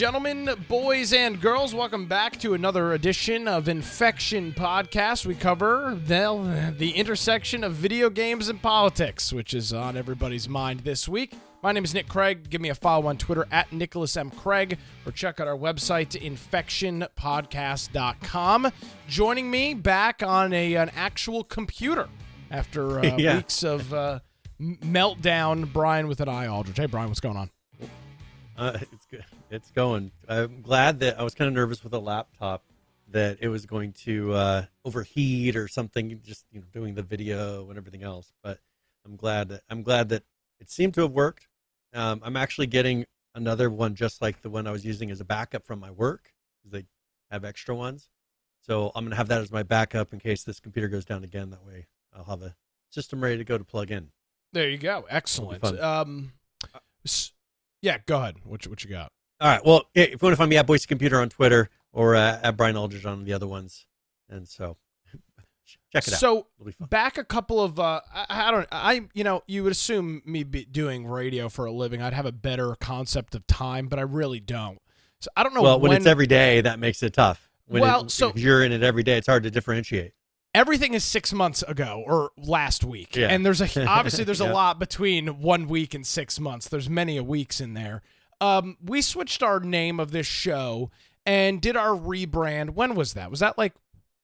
gentlemen, boys and girls. Welcome back to another edition of Infection Podcast. We cover the, the intersection of video games and politics, which is on everybody's mind this week. My name is Nick Craig. Give me a follow on Twitter at Nicholas M. Craig or check out our website, infectionpodcast.com. Joining me back on a, an actual computer after uh, Yeah. weeks of uh, meltdown, Brian with an eye Aldrich. Hey, Brian, what's going on? Uh, it's good. It's going. I'm glad that I was kind of nervous with a laptop that it was going to uh, overheat or something. Just you know, doing the video and everything else. But I'm glad that I'm glad that it seemed to have worked. Um, I'm actually getting another one just like the one I was using as a backup from my work. They have extra ones, so I'm gonna have that as my backup in case this computer goes down again. That way, I'll have a system ready to go to plug in. There you go. Excellent. Um, yeah, go ahead. What what you got? All right. Well, if you want to find me at Boise Computer on Twitter or uh, at Brian Aldridge on the other ones, and so check it out. So It'll be fun. back a couple of uh, I, I don't I you know you would assume me be doing radio for a living I'd have a better concept of time, but I really don't. So I don't know well, when, when it's every day, that makes it tough. When Well, it, so- you're in it every day, it's hard to differentiate. everything is six months ago or last week, Yeah. and there's a obviously there's a lot between one week and six months. There's many a weeks in there. Um, we switched our name of this show and did our rebrand. When was that? Was that like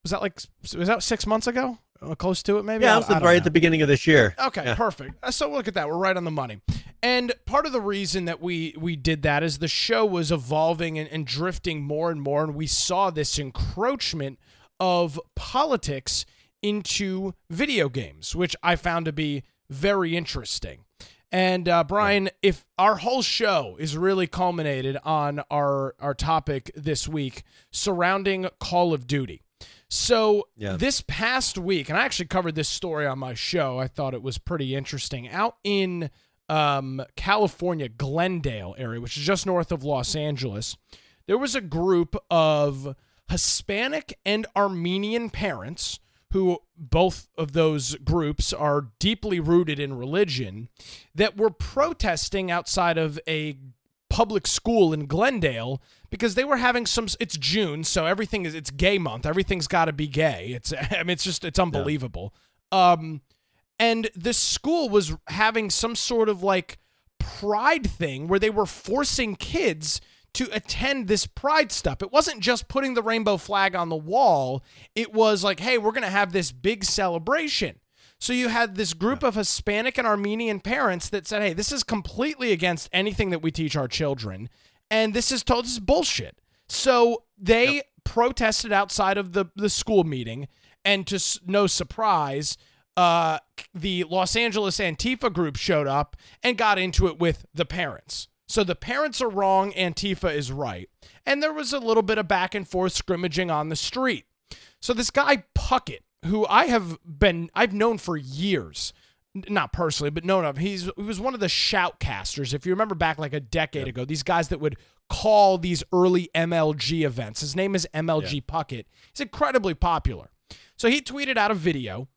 was that like was that six months ago? Uh, close to it, maybe. Yeah, it was right know. at the beginning of this year. Okay, Yeah. perfect. Uh, So look at that. We're right on the money. And part of the reason that we we did that is the show was evolving and, and drifting more and more, and we saw this encroachment of politics into video games, which I found to be very interesting. And uh, Brian, if our whole show is really culminated on our our topic this week surrounding Call of Duty. So Yeah. this past week, and I actually covered this story on my show. I thought it was pretty interesting. Out in um, California, Glendale area, which is just north of Los Angeles, there was a group of Hispanic and Armenian parents who both of those groups are deeply rooted in religion that were protesting outside of a public school in Glendale because they were having some it's June so everything is it's gay month. Everything's got to be gay. It's I mean it's just it's unbelievable. Um and this school was having some sort of like pride thing where they were forcing kids to attend this pride stuff. It wasn't just putting the rainbow flag on the wall. It was like, hey, we're going to have this big celebration. So you had this group of Hispanic and Armenian parents that said, "Hey, this is completely against anything that we teach our children, and this is told this is bullshit." So they protested outside of the the school meeting, and to s- no surprise, uh, the Los Angeles Antifa group showed up and got into it with the parents. So the parents are wrong, Antifa is right, and there was a little bit of back and forth scrimmaging on the street. So this guy Puckett, who I have been I've known for years, not personally, but known of, he's he was one of the shoutcasters. If you remember back like a decade ago, these guys that would call these early MLG events. His name is MLG Puckett. He's incredibly popular. So he tweeted out a video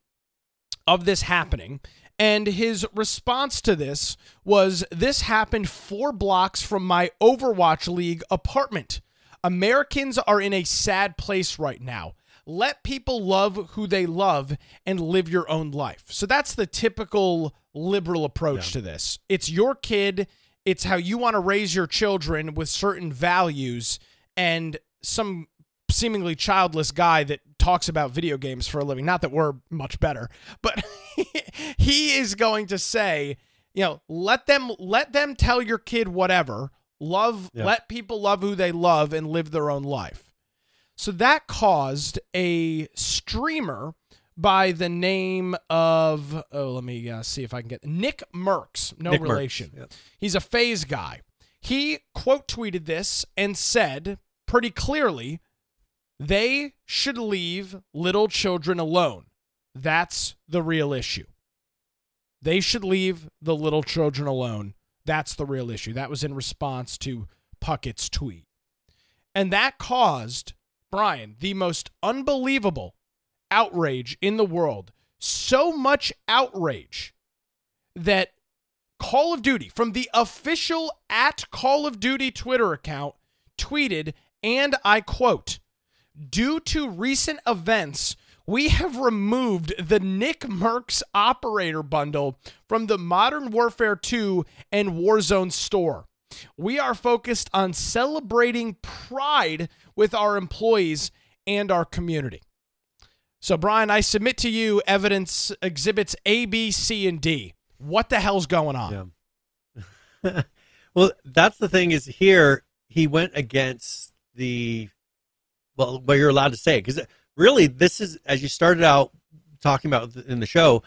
of this happening. And his response to this was this happened four blocks from my Overwatch League apartment. Americans are in a sad place right now. Let people love who they love and live your own life. So that's the typical liberal approach to this. It's your kid, it's how you want to raise your children with certain values, and some seemingly childless guy that talks about video games for a living. Not that we're much better, but he is going to say, you know, let them let them tell your kid whatever. Love Yeah. let people love who they love and live their own life. So that caused a streamer by the name of oh let me uh, see if I can get Nick Mercs, no Nick Mercs, relation. He's a FaZe guy. He quote tweeted this and said pretty clearly, they should leave little children alone. That's the real issue. They should leave the little children alone. That's the real issue. That was in response to Puckett's tweet. And that caused, Brian, the most unbelievable outrage in the world. So much outrage that Call of Duty from the official at Call of Duty Twitter account tweeted, and I quote, Due to recent events, we have removed the Nick Mercs operator bundle from the Modern Warfare 2 and Warzone store. We are focused on celebrating pride with our employees and our community. So, Brian, I submit to you evidence exhibits A, B, C, and D. What the hell's going on? Yeah. well, that's the thing is here he went against the well, what you're allowed to say because really this is as you started out talking about in the show.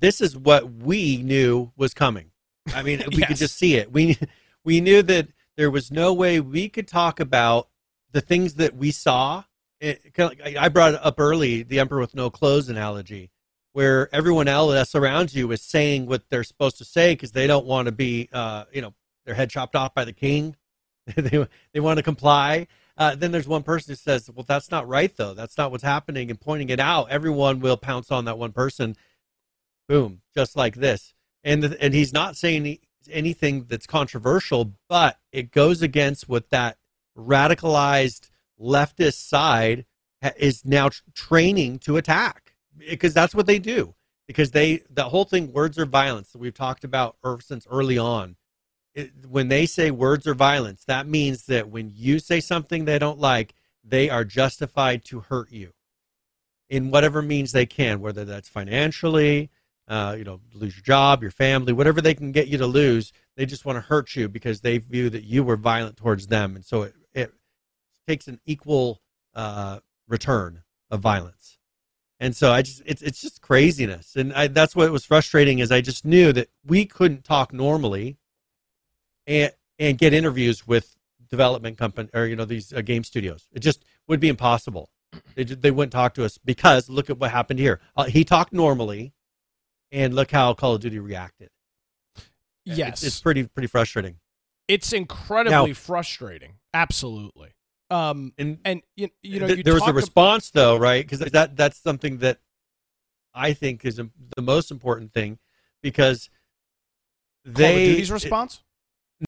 This is what we knew was coming. I mean, we could just see it. We we knew that there was no way we could talk about the things that we saw. It, kind of like I brought up early, the emperor with no clothes analogy, where everyone else around you is saying what they're supposed to say because they don't want to be, uh, you know, their head chopped off by the king. they they want to comply. Uh, then there's one person who says, "Well, that's not right, though. That's not what's happening," and pointing it out. Everyone will pounce on that one person. Boom, just like this. And the, and he's not saying anything that's controversial, but it goes against what that radicalized leftist side is now training to attack because that's what they do. Because they, the whole thing, words are violence that we've talked about since early on. It, when they say words are violence, that means that when you say something they don't like, they are justified to hurt you in whatever means they can, whether that's financially, uh, you know, lose your job, your family, whatever they can get you to lose. They just want to hurt you because they view that you were violent towards them, and so it, it takes an equal uh, return of violence. And so I just it's it's just craziness, and I, that's what was frustrating is I just knew that we couldn't talk normally, and and get interviews with development company or you know these uh, game studios. It just would be impossible. They they wouldn't talk to us because look at what happened here. Uh, he talked normally and look how Call of Duty reacted. Yes, it's, it's pretty pretty frustrating. It's incredibly now, frustrating. Absolutely. Um, and and you, you know, th- there was a response about- though, right? Because that that's something that I think is the most important thing because they Call of Duty's response. It,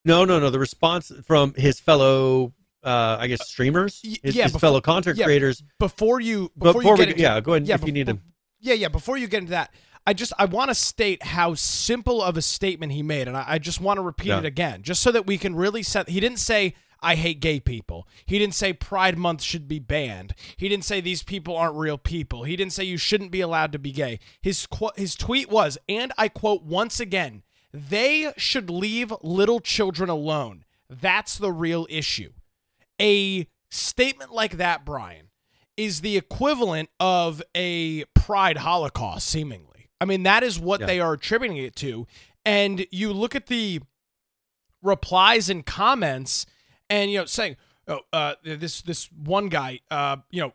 no, no, no. The response from his fellow uh, I guess streamers, his, yeah, his before, fellow content yeah, creators. Before you, before, before you get we, into, yeah, go ahead yeah, if you need to. Yeah, yeah. Before you get into that, I just I want to state how simple of a statement he made, and I, I just want to repeat yeah. it again, just so that we can really set. He didn't say I hate gay people. He didn't say Pride Month should be banned. He didn't say these people aren't real people. He didn't say you shouldn't be allowed to be gay. His qu- his tweet was, and I quote once again, "They should leave little children alone. That's the real issue." A statement like that, Brian, is the equivalent of a Pride Holocaust, seemingly. I mean, that is what yeah. they are attributing it to. And you look at the replies and comments, and you know, saying, "Oh, uh, this this one guy, uh, you know,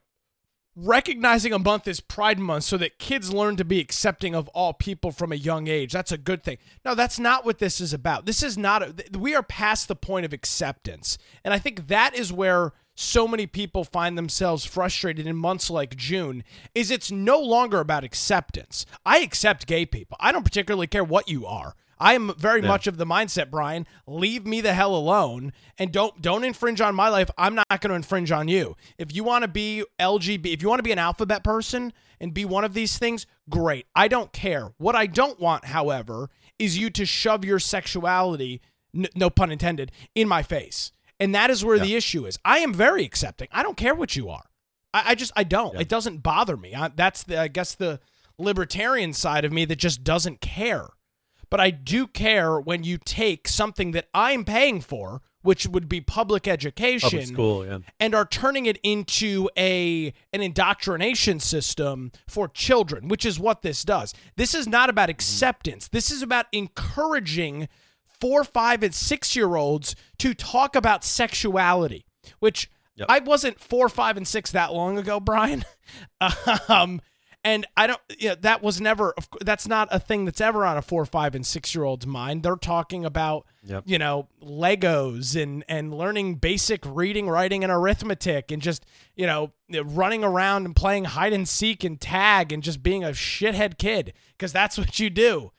recognizing a month is Pride Month so that kids learn to be accepting of all people from a young age. That's a good thing. No, that's not what this is about. This is not. A, we are past the point of acceptance, and I think that is where so many people find themselves frustrated in months like June is it's no longer about acceptance. I accept gay people. I don't particularly care what you are. I am very yeah. much of the mindset, Brian, leave me the hell alone and don't don't infringe on my life. I'm not going to infringe on you. If you want to be LGB, if you want to be an alphabet person and be one of these things, great. I don't care. What I don't want, however, is you to shove your sexuality, n- no pun intended, in my face. And that is where yeah. the issue is. I am very accepting. I don't care what you are. I, I just I don't. Yeah. It doesn't bother me. I, that's the I guess the libertarian side of me that just doesn't care. But I do care when you take something that I'm paying for, which would be public education, public school, yeah. and are turning it into a an indoctrination system for children, which is what this does. This is not about acceptance. This is about encouraging four, five, and six year olds to talk about sexuality, which yep. I wasn't four, five, and six that long ago, Brian. um, and I don't, you know, that was never, that's not a thing that's ever on a four, five, and six year old's mind. They're talking about, yep. you know, Legos and, and learning basic reading, writing, and arithmetic and just, you know, running around and playing hide and seek and tag and just being a shithead kid because that's what you do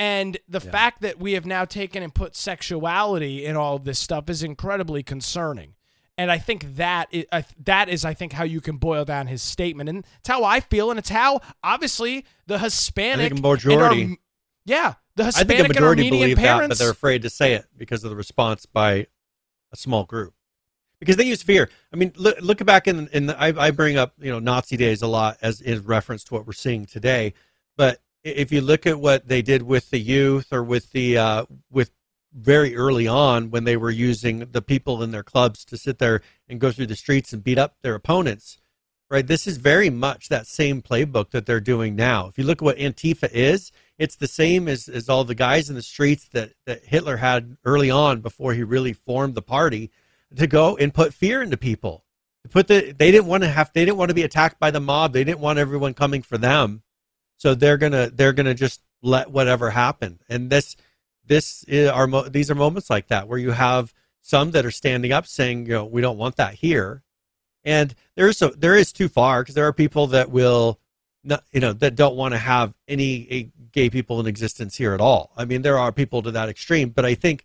And the Yeah. fact that we have now taken and put sexuality in all of this stuff is incredibly concerning. And I think that is, uh, that is, I think, how you can boil down his statement, and it's how I feel, and it's how obviously the Hispanic, majority- Ar- yeah, the Hispanic I think a majority believe that, but they're afraid to say it because of the response by a small group. Because they use fear. I mean, look, look back in in the, I, I bring up you know Nazi days a lot as in reference to what we're seeing today. But if you look at what they did with the youth or with the uh, with very early on when they were using the people in their clubs to sit there and go through the streets and beat up their opponents, right? This is very much that same playbook that they're doing now. If you look at what Antifa is, it's the same as, as all the guys in the streets that, that Hitler had early on before he really formed the party to go and put fear into people. To put the they didn't want to have they didn't want to be attacked by the mob. They didn't want everyone coming for them. So they're gonna they're gonna just let whatever happen. And this this is are mo- these are moments like that where you have some that are standing up saying you know we don't want that here. And there is so there is too far because there are people that will not, you know that don't want to have any gay people in existence here at all. I mean there are people to that extreme but i think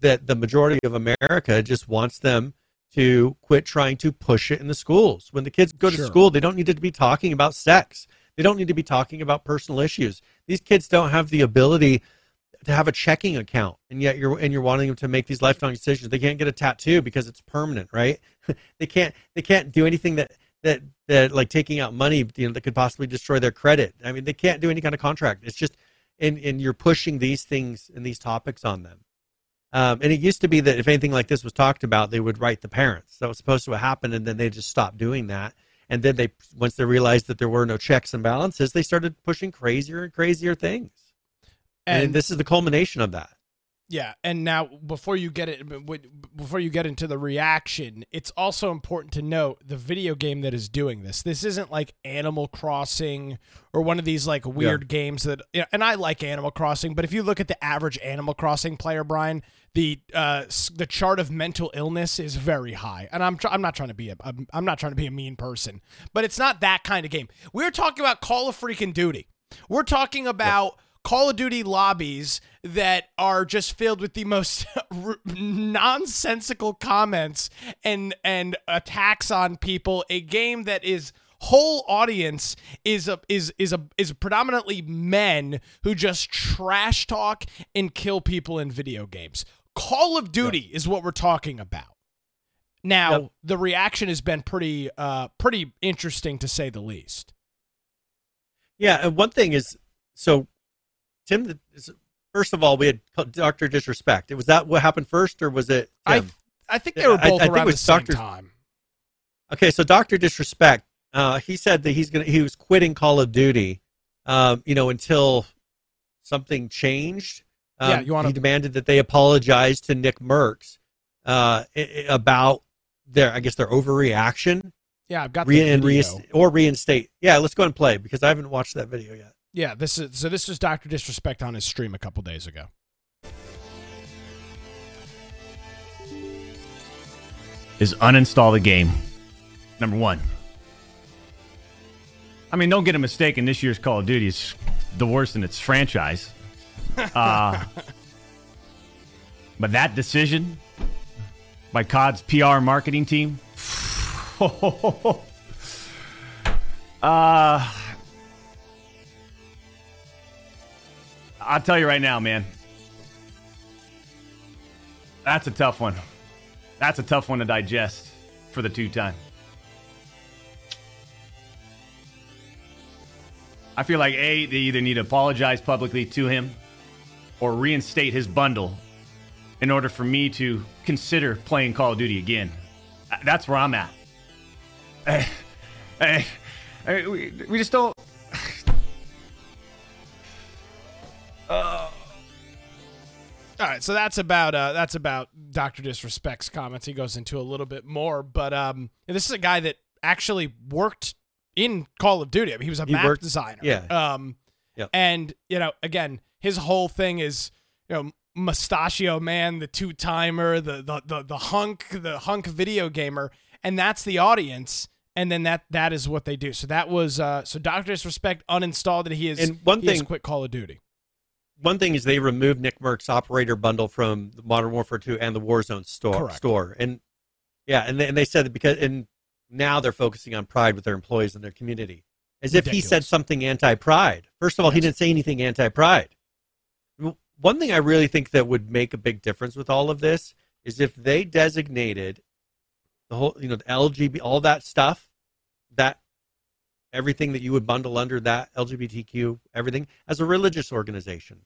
that the majority of america just wants them to quit trying to push it in the schools. When the kids go to Sure. school they don't need to be talking about sex. They don't need to be talking about personal issues. These kids don't have the ability to have a checking account and yet you're and you're wanting them to make these lifelong decisions they can't get a tattoo because it's permanent right? They can't they can't do anything that that that like taking out money you know that could possibly destroy their credit. I mean they can't do any kind of contract. It's just and and you're pushing these things and these topics on them. Um, and it used to be that if anything like this was talked about they would write the parents. That was supposed to happen and then they just stopped doing that. And then they once they realized that there were no checks and balances they started pushing crazier and crazier things and, and this is the culmination of that Yeah, and now before you get it, before you get into the reaction, it's also important to note the video game that is doing this. This isn't like Animal Crossing or one of these like weird games that. yeah, And I like Animal Crossing, but if you look at the average Animal Crossing player, Brian, the uh the chart of mental illness is very high. And I'm tr- I'm not trying to be a I'm, I'm not trying to be a mean person, but it's not that kind of game. We're talking about Call of Freaking Duty. We're talking about. Call of Duty lobbies that are just filled with the most nonsensical comments and and attacks on people. A game that is whole audience is a is is a is predominantly men who just trash talk and kill people in video games. Call of Duty is what we're talking about. Now, Yep. the reaction has been pretty uh pretty interesting to say the least. Yeah, and one thing is, so Tim, first of all, we had Doctor Disrespect. Was that what happened first, or was it? I Tim? I think they were I- I both think it around the same Dr. time. okay, so Doctor Disrespect, uh, he said that he's gonna he was quitting Call of Duty, um, you know, until something changed. Um, Yeah, you wanna- He demanded that they apologize to Nick Mercs uh, i- i- about their, I guess, their overreaction, Yeah, I've got re- the and reinst- or reinstate. Yeah, let's go and play because I haven't watched that video yet. Yeah, this is so. This is Doctor Disrespect on his stream a couple days ago. is uninstall the game. Number one. I mean, don't get a mistaken. This year's Call of Duty is the worst in its franchise. Uh, but that decision by COD's PR marketing team. uh, I'll tell you right now, man. That's a tough one. That's a tough one to digest for the two time. I feel like A, they either need to apologize publicly to him or reinstate his bundle in order for me to consider playing Call of Duty again. That's where I'm at. Eh, eh, we, we just don't. All right, so that's about uh, that's about Doctor Disrespect's comments. He goes into a little bit more, but um, this is a guy that actually worked in Call of Duty. I mean, he was a He map worked- designer. yeah. Um, Yep. and you know, again, his whole thing is you know, Mustachio Man, the two timer, the, the the the hunk, the hunk video gamer, and that's the audience. And then that that is what they do. So that was uh, so Doctor Disrespect uninstalled it. He is And one he thing- quit Call of Duty. One thing is they removed Nick Merck's operator bundle from the Modern Warfare 2 and the Warzone store Correct. store. And yeah, and they, and they said that because and now they're focusing on pride with their employees and their community. As if he said something anti-pride. First of all, he didn't say anything anti-pride. One thing I really think that would make a big difference with all of this is if they designated the whole, you know, the LGBT, all that stuff, that everything that you would bundle under that LGBTQ everything as a religious organization.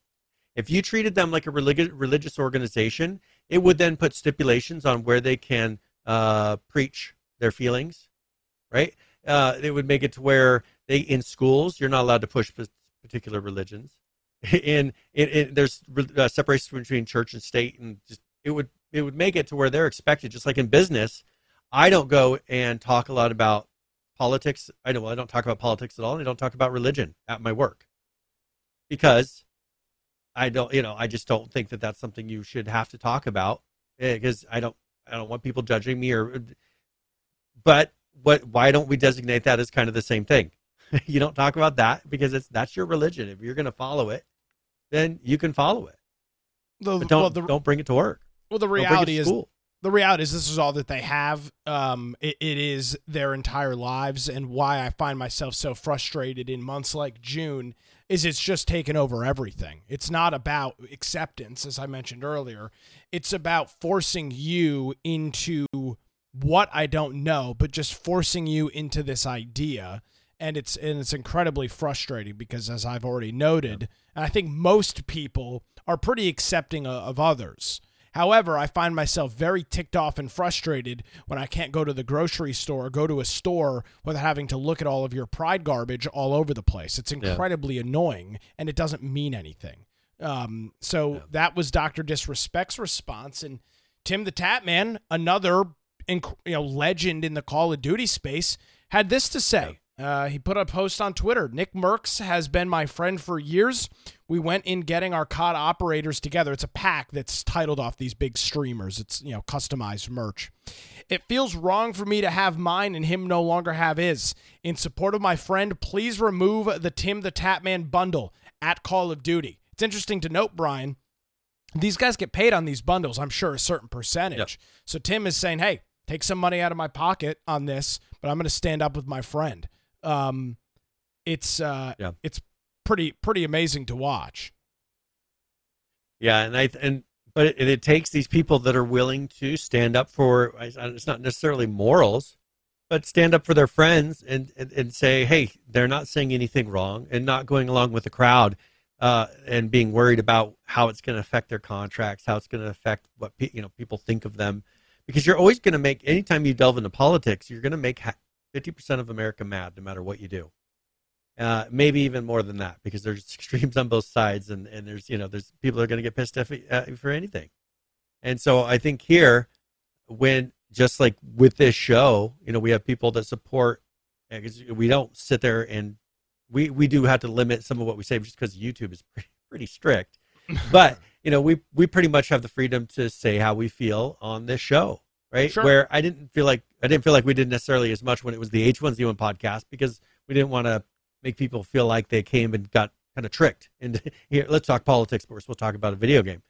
If you treated them like a religious religious organization, it would then put stipulations on where they can uh, preach their feelings, right? Uh, it would make it to where they in schools you're not allowed to push particular religions. In, in, in there's uh, separation between church and state, and just it would it would make it to where they're expected, just like in business. I don't go and talk a lot about politics. I know I don't talk about politics at all, and I don't talk about religion at my work because I don't, you know, I just don't think that that's something you should have to talk about eh, because I don't, I don't want people judging me or. But what? Why don't we designate that as kind of the same thing? you don't talk about that because it's that's your religion. If you're going to follow it, then you can follow it. The, But don't well, the, don't bring it to work. well, the Don't bring it reality is. The reality is this is all that they have. Um, it, it is their entire lives, and why I find myself so frustrated in months like June is it's just taken over everything. It's not about acceptance, as I mentioned earlier. It's about forcing you into what I don't know, but just forcing you into this idea. And it's and it's incredibly frustrating because, as I've already noted, and I think most people are pretty accepting of, of others. However, I find myself very ticked off and frustrated when I can't go to the grocery store or go to a store without having to look at all of your pride garbage all over the place. It's incredibly annoying and it doesn't mean anything. Um, so Yeah. that was Dr. Disrespect's response. And Tim the Tatman, another inc- you know, legend in the Call of Duty space, had this to say. Uh, he put a post on Twitter. Nick Mercs has been my friend for years. We went in getting our COD operators together. It's a pack that's titled off these big streamers. It's you know customized merch. It feels wrong for me to have mine and him no longer have his. In support of my friend, please remove the Tim the Tatman bundle at Call of Duty. It's interesting to note, Brian. These guys get paid on these bundles. I'm sure a certain percentage. Yep. So Tim is saying, "Hey, take some money out of my pocket on this, but I'm going to stand up with my friend." um, it's uh, yeah. it's pretty pretty amazing to watch. Yeah, and I and but it, it takes these people that are willing to stand up for it's not necessarily morals, but stand up for their friends and and, and say, hey, they're not saying anything wrong and not going along with the crowd. Uh, and being worried about how it's going to affect their contracts, how it's going to affect what pe- you know people think of them, because you're always going to make anytime you delve into politics, you're going to make ha- 50% of America mad no matter what you do. Uh, maybe even more than that because there's extremes on both sides and, and there's, you know, there's people are going to get pissed at you uh, for anything. And so I think here, when just like with this show, you know, we have people that support, we don't sit there and we, we do have to limit some of what we say just because YouTube is pretty, pretty strict. But, you know, we, we pretty much have the freedom to say how we feel on this show right? Sure. where i didn't feel like i didn't feel like we did necessarily as much when it was the h1z1 podcast because we didn't want to make people feel like they came and got kind of tricked and here let's talk politics but we're supposed to talk about a video game.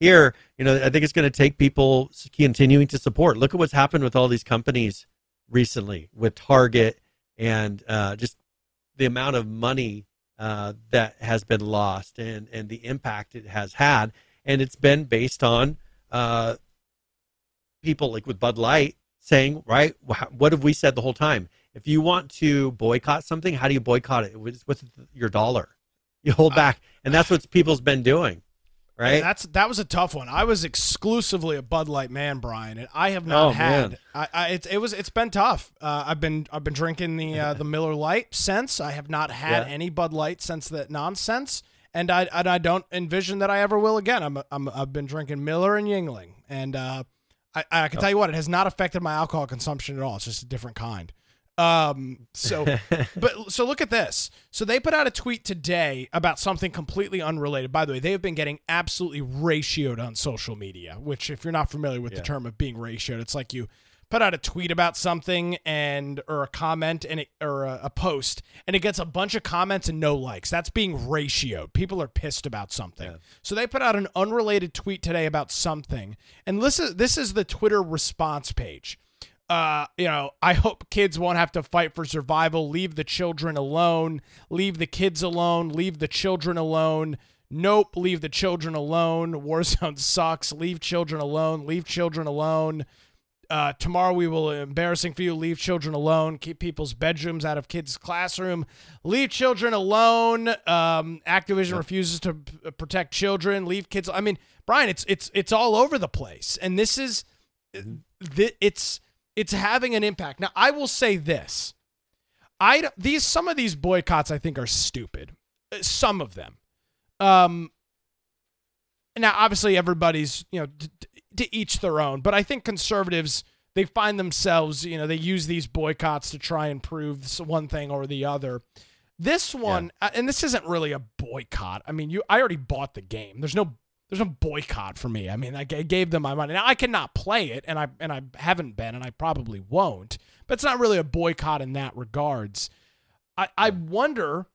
Here you know i think it's going to take people continuing to support. Look at what's happened with all these companies recently with target and uh, just the amount of money uh, that has been lost and and the impact it has had. And it's been based on uh, people like with bud light saying right what have we said the whole time if you want to boycott something how do you boycott it with, with your dollar you hold back and that's what people's been doing right Yeah, that's that was a tough one. I was exclusively a Bud Light man, Brian, and I have not Oh, had. I, I it, it was it's been tough. Uh, I've been I've been drinking the uh, the Miller Lite since. I have not had Yeah. any Bud Light since that nonsense, and I and I don't envision that I ever will again. I'm, I'm I've been drinking Miller and Yuengling, and uh, I I can tell you what, it has not affected my alcohol consumption at all. It's just a different kind. Um, so but so look at this. So they put out a tweet today about something completely unrelated. By the way, they have been getting absolutely ratioed on social media, which if you're not familiar with the term of being ratioed, it's like you put out a tweet about something and or a comment and it, or a, a post and it gets a bunch of comments and no likes. That's being ratioed. People are pissed about something. Yeah. So they put out an unrelated tweet today about something. And this is this is the Twitter response page. Uh, you know, I hope kids won't have to fight for survival. Leave the children alone. Leave the kids alone. Leave the children alone. Nope, leave the children alone. Warzone sucks. Leave children alone. Leave children alone. Uh, tomorrow we will embarrassing for you. Leave children alone. Keep people's bedrooms out of kids' classroom. Leave children alone. Um, Activision refuses to p- protect children. Leave kids. I mean, Brian, it's it's it's all over the place, and this is th- it's it's having an impact. Now, I will say this: I these some of these boycotts I think are stupid. Uh, Some of them. Um. Now, obviously, everybody's you know to each their own, but I think conservatives they find themselves you know they use these boycotts to try and prove one thing or the other. This one, uh, and this isn't really a boycott. I mean, you I already bought the game. There's no there's no boycott for me. I mean, I g- gave them my money. Now I cannot play it, and I and I haven't been, and I probably won't. But it's not really a boycott in that regards. I I wonder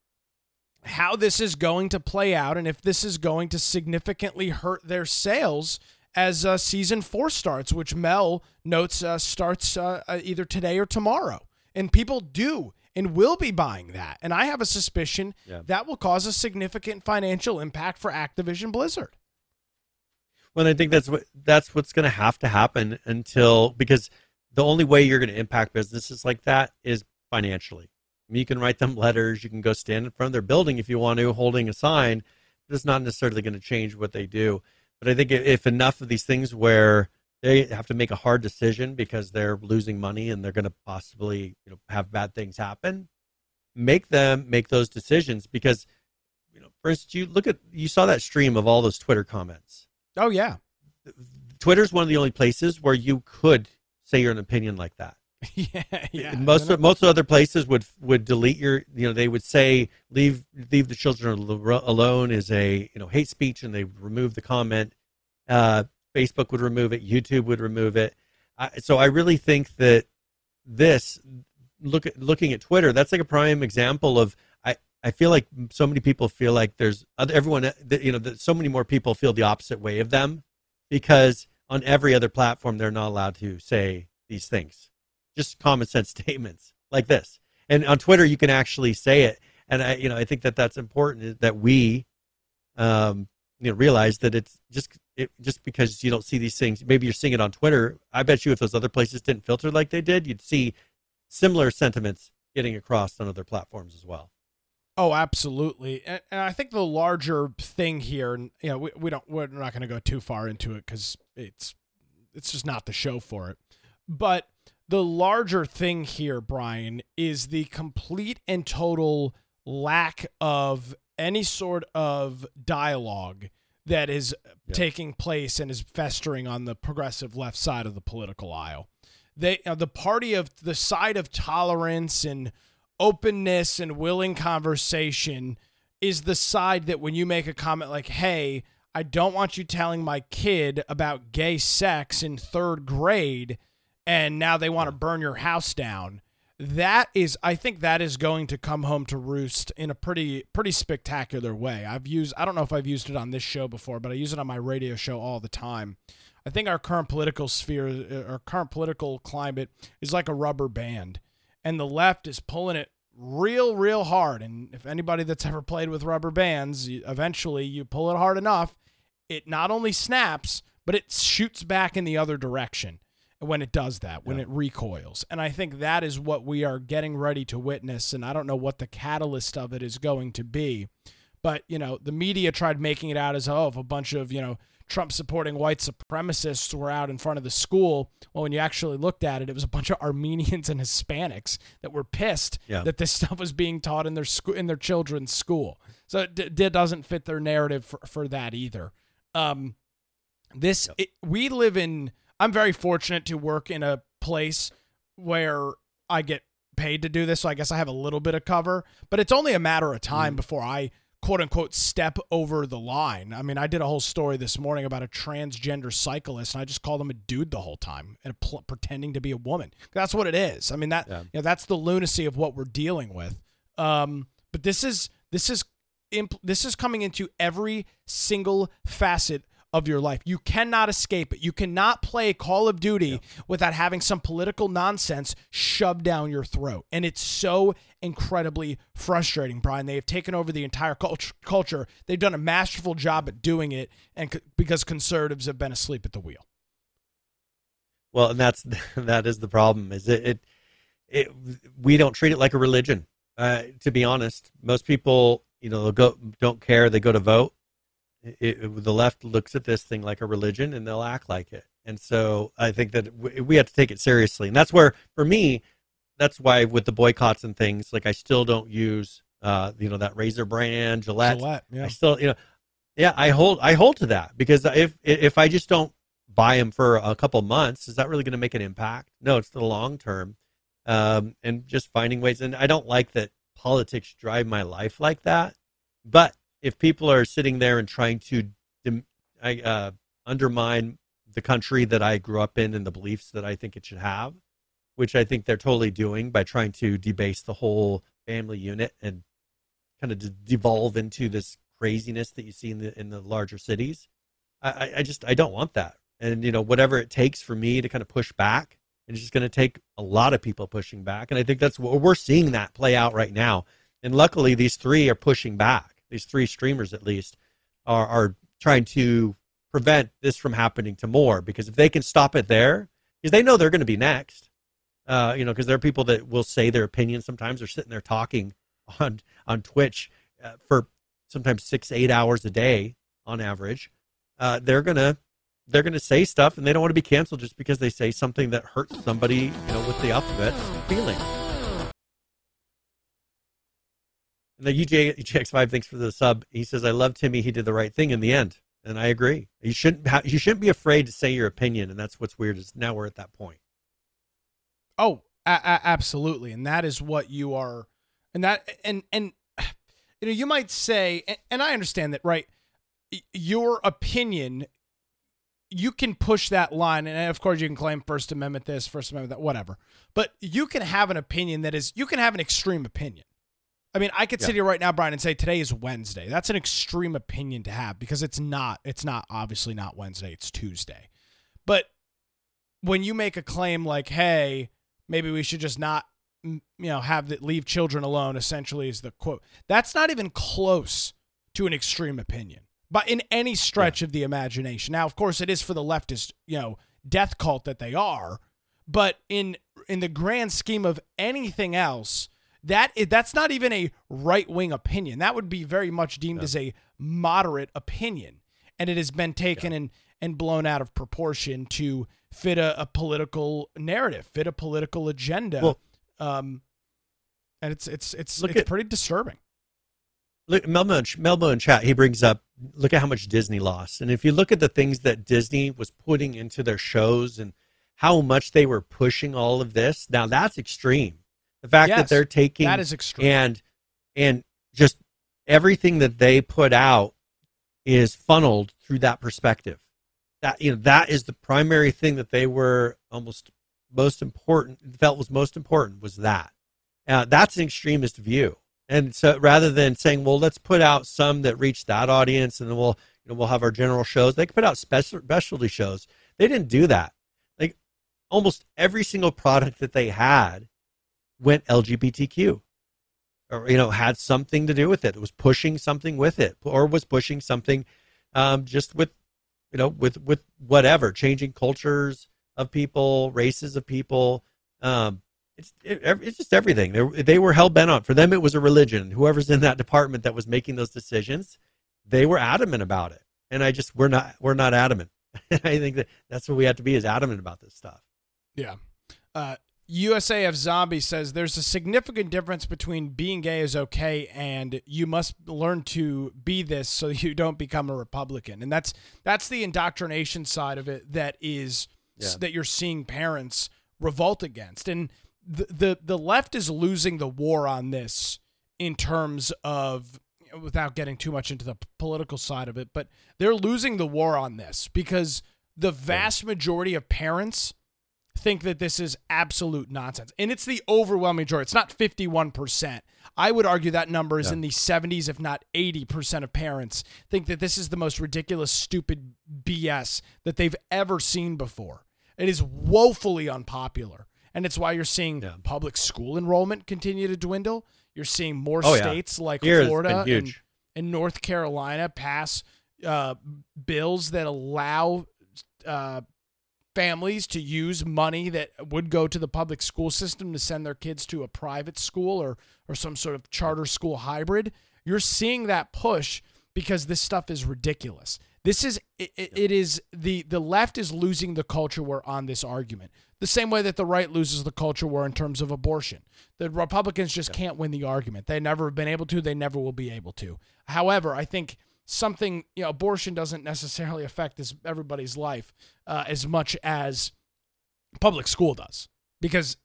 how this is going to play out, and if this is going to significantly hurt their sales as uh, season four starts, which Mel notes uh, starts uh, uh, either today or tomorrow, and people do and will be buying that. And I have a suspicion Yeah. that will cause a significant financial impact for Activision Blizzard. Well, I think that's what that's what's going to have to happen until because the only way you're going to impact businesses like that is financially. I mean, you can write them letters, you can go stand in front of their building if you want to, holding a sign. But it's not necessarily going to change what they do. But I think if- enough of these things where they have to make a hard decision because they're losing money and they're going to possibly you know have bad things happen, make them make those decisions because you know, for instance, you look at you saw that stream of all those Twitter comments. Oh yeah, Twitter's one of the only places where you could say your opinion like that. yeah, yeah. most most other places would would delete your you know they would say leave leave the children alone is a you know hate speech and they would remove the comment. Uh, Facebook would remove it. YouTube would remove it. I, so I really think that this look at looking at Twitter that's like a prime example of I I feel like so many people feel like there's other everyone that you know that so many more people feel the opposite way of them because on every other platform they're not allowed to say these things just common sense statements like this and on twitter you can actually say it and i you know i think that that's important that we um you know realize that it's just it, just because you don't see these things maybe you're seeing it on twitter i bet you if those other places didn't filter like they did you'd see similar sentiments getting across on other platforms as well Oh, absolutely. And, and I think the larger thing here, and you know, we, we don't we're not going to go too far into it because it's it's just not the show for it. But the larger thing here, Brian, is the complete and total lack of any sort of dialogue that is Yeah. taking place and is festering on the progressive left side of the political aisle. They uh, the party of the side of tolerance and openness and willing conversation is the side that when you make a comment like, hey, I don't want you telling my kid about gay sex in third grade, and now they want to burn your house down. That is, I think that is going to come home to roost in a pretty, pretty spectacular way. I've used, I don't know if I've used it on this show before, but I use it on my radio show all the time. I think our current political sphere, uh, our current political climate is like a rubber band, and the left is pulling it real, real hard. And if anybody that's ever played with rubber bands, eventually you pull it hard enough, it not only snaps, but it shoots back in the other direction when it does that, when Yeah. it recoils. And I think that is what we are getting ready to witness. And I don't know what the catalyst of it is going to be. But, you know, the media tried making it out as, oh, if a bunch of, you know, Trump supporting white supremacists were out in front of the school. Well, when you actually looked at it, it was a bunch of Armenians and Hispanics that were pissed Yeah. that this stuff was being taught in their school in their children's school. So it, d- doesn't fit their narrative for, for that either. Um, this it, we live in. I'm very fortunate to work in a place where I get paid to do this, so I guess I have a little bit of cover. But it's only a matter of time before I quote unquote step over the line. I mean, I did a whole story this morning about a transgender cyclist, and I just called him a dude the whole time and pl- pretending to be a woman. That's what it is. I mean, that Yeah. you know, that's the lunacy of what we're dealing with. Um, but this is this is imp- this is coming into every single facet of your life. You cannot escape it. You cannot play Call of Duty without having some political nonsense shoved down your throat. And it's so incredibly frustrating, Brian. They have taken over the entire cult- culture. They've done a masterful job at doing it and c- because conservatives have been asleep at the wheel. Well, and that's that is the problem. Is it, it, it we don't treat it like a religion. Uh, to be honest, most people, you know, they'll go don't care. They go to vote. It, it- the left looks at this thing like a religion, and they'll act like it. And so I think that we, we have to take it seriously. And that's where, for me, that's why with the boycotts and things, like I still don't use, uh, you know, that razor brand Gillette. Gillette, yeah. I still, you know, yeah, I hold I hold to that because if if I just don't buy them for a couple months, is that really going to make an impact? No, it's the long term, um, and just finding ways. And I don't like that politics drive my life like that. But if people are sitting there and trying to uh, undermine the country that I grew up in and the beliefs that I think it should have, which I think they're totally doing by trying to debase the whole family unit and kind of de- devolve into this craziness that you see in the in the larger cities. I, I- just I don't want that. And you know whatever it takes for me to kind of push back, it's just going to take a lot of people pushing back. And I think that's what we're seeing that play out right now. And luckily, these three are pushing back. These three streamers, at least, are are trying to prevent this from happening to more. Because if they can stop it there, because they know they're going to be next. Uh, you know, because there are people that will say their opinion. Sometimes they're sitting there talking on on Twitch uh, for sometimes six eight hours a day on average. Uh, they're gonna they're gonna say stuff, and they don't want to be canceled just because they say something that hurts somebody, you know, with the alphabet feelings. And the UJ, UJX5 thanks for the sub. He says, "I love Timmy. He did the right thing in the end." And I agree. You shouldn't ha- you shouldn't be afraid to say your opinion, and that's what's weird is now we're at that point. Oh, a- a- absolutely, and that is what you are, and that and and you know you might say, and, and I understand that, right? Your opinion, you can push that line, and of course you can claim First Amendment this, First Amendment that, whatever. But you can have an opinion that is, you can have an extreme opinion. I mean, I could sit here right now, Brian, and say today is Wednesday. That's an extreme opinion to have because it's not. It's not obviously not Wednesday. It's Tuesday. But when you make a claim like, "Hey, maybe we should just not, you know, have that leave children alone," essentially is the quote. That's not even close to an extreme opinion, but in any stretch of the imagination. Now, of course, it is for the leftist, you know, death cult that they are, but in in the grand scheme of anything else, that that's not even a right wing opinion. That would be very much deemed as a moderate opinion, and it has been taken and and blown out of proportion to fit a, a political narrative, fit a political agenda. Well- um, and it's it's it's Look it's at- pretty disturbing. look Melmo in, Melmo in chat he brings up look at how much disney lost and if you look at the things that disney was putting into their shows and how much they were pushing all of this now that's extreme the fact Yes, that they're taking That is extreme. and and just everything that they put out is funneled through that perspective. That you know that is the primary thing that they were almost most important felt was most important was that. Uh, that's an extremist view. And so rather than saying well let's put out some that reach that audience and then we'll you know we'll have our general shows they could put out special specialty shows. They didn't do that. Like almost every single product that they had went lgbtq or you know had something to do with it. It was pushing something with it, or was pushing something um, just with you know with with whatever changing cultures of people, races of people. Um, it's it, it's just everything. They they were hell bent on. For them, it was a religion. Whoever's in that department that was making those decisions, they were adamant about it. And I just we're not we're not adamant. I think that that's what we have to be is adamant about this stuff. Yeah. Uh, USAF Zombie says there's a significant difference between being gay is okay and you must learn to be this so you don't become a Republican. And that's that's the indoctrination side of it that is Yeah. that you're seeing parents revolt against. And the, the the left is losing the war on this in terms of without getting too much into the political side of it, but they're losing the war on this because the vast majority of parents think that this is absolute nonsense. And it's the overwhelming majority. It's not 51%. I would argue that number is Yeah. in the 70s, if not 80% of parents think that this is the most ridiculous, stupid BS that they've ever seen before. It is woefully unpopular. And it's why you're seeing Yeah. public school enrollment continue to dwindle. You're seeing more Oh, yeah. states like Here Florida and, and North Carolina pass uh, bills that allow uh, families to use money that would go to the public school system to send their kids to a private school or or some sort of charter school hybrid. You're seeing that push because this stuff is ridiculous. This is it, it, it is the the left is losing the culture war on this argument. The same way that the right loses the culture war in terms of abortion. The Republicans just can't win the argument. They never have been able to, they never will be able to. However, I think something, you know, abortion doesn't necessarily affect this everybody's life uh, as much as public school does. Because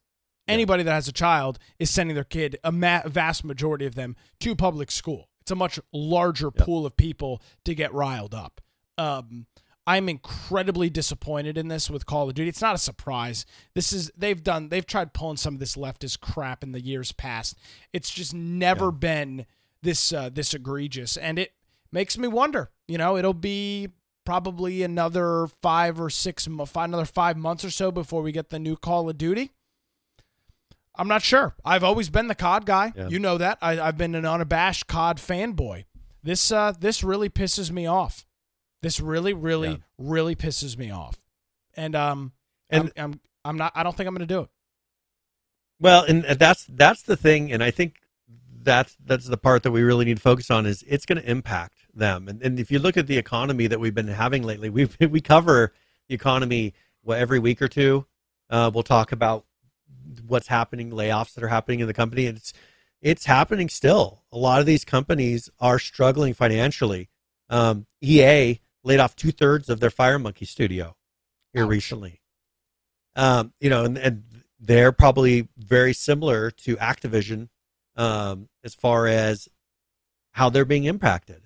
anybody that has a child is sending their kid a ma- vast majority of them to public school. It's a much larger Yep. pool of people to get riled up. Um, i'm incredibly disappointed in this with call of duty. It's not a surprise. This is they've done they've tried pulling some of this leftist crap in the years past. It's just never Yeah. been this uh, this egregious. And it makes me wonder you know it'll be probably another five or six another five months or so before we get the new call of duty. I'm not sure. I've always been the cod guy. Yeah. you know that. I, i've been an unabashed cod fanboy. This uh this really pisses me off. This really really Yeah. really pisses me off. And um And- I'm, I'm i'm not i don't think i'm gonna do it. Well, and that's that's the thing, and I think that's that's the part that we really need to focus on is it's going to impact them. And, and if you look at the economy that we've been having lately, we we cover the economy what every week or two. Uh, we'll talk about what's happening, layoffs that are happening in the company, and it's it's happening still. A lot of these companies are struggling financially. Um, EA laid off two thirds of their Fire Monkey studio here recently. Um, you know, and, and they're probably very similar to Activision um, as far as how they're being impacted.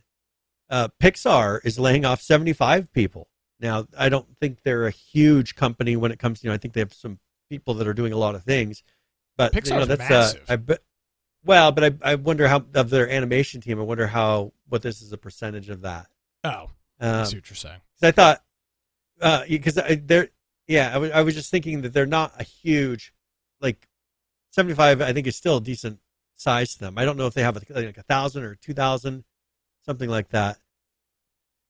Uh, Pixar is laying off 75 people. Now, I don't think they're a huge company when it comes to, you know, I think they have some people that are doing a lot of things, but you know, that's, massive. Uh, I well, but I, I wonder how, of their animation team, I wonder how, what this is a percentage of that. oh i Um, see what you're saying I thought, uh, because I, they're, yeah, I was, I was just thinking that they're not a huge, like, seventy five. I think is still a decent size to them. I don't know if they have a, like a thousand or two thousand, something like that.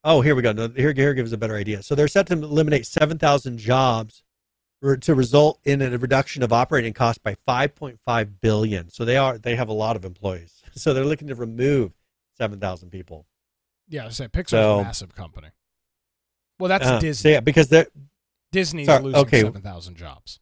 Oh, here we go. No, here, here gives a better idea. So they're set to eliminate seven thousand jobs, to result in a reduction of operating costs by five point five billion. So they are they have a lot of employees. So they're looking to remove seven thousand people. yeah i say pixar's So- a massive company well that's Uh, so disney yeah, because they're disney's sorry, losing okay. 7000 jobs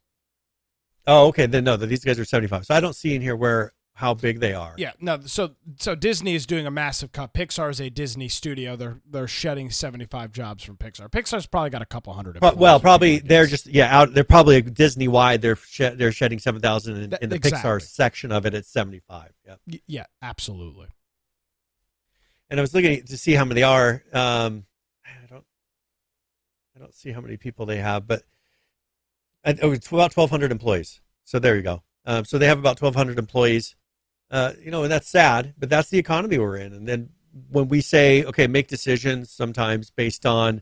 Oh, okay. Then no, these guys are seventy five. So I don't see in here where how big they are. Yeah, no. So so Disney is doing a massive cut. Pixar is a Disney studio. They're they're shedding seventy five jobs from Pixar. Pixar's probably got a couple hundred. Pro- well, probably they're just yeah out. They're probably Disney wide. They're shed, they're shedding seven thousand, and in the exactly. Pixar section of it, it's seventy five. Yeah. Y- yeah, absolutely. And I was looking to see how many are. Um, I don't, I don't see how many people they have, but I, oh, it's about twelve hundred employees. So there you go. Um, so they have about twelve hundred employees. Uh, you know, and that's sad, but that's the economy we're in. And then when we say, okay, make decisions sometimes based on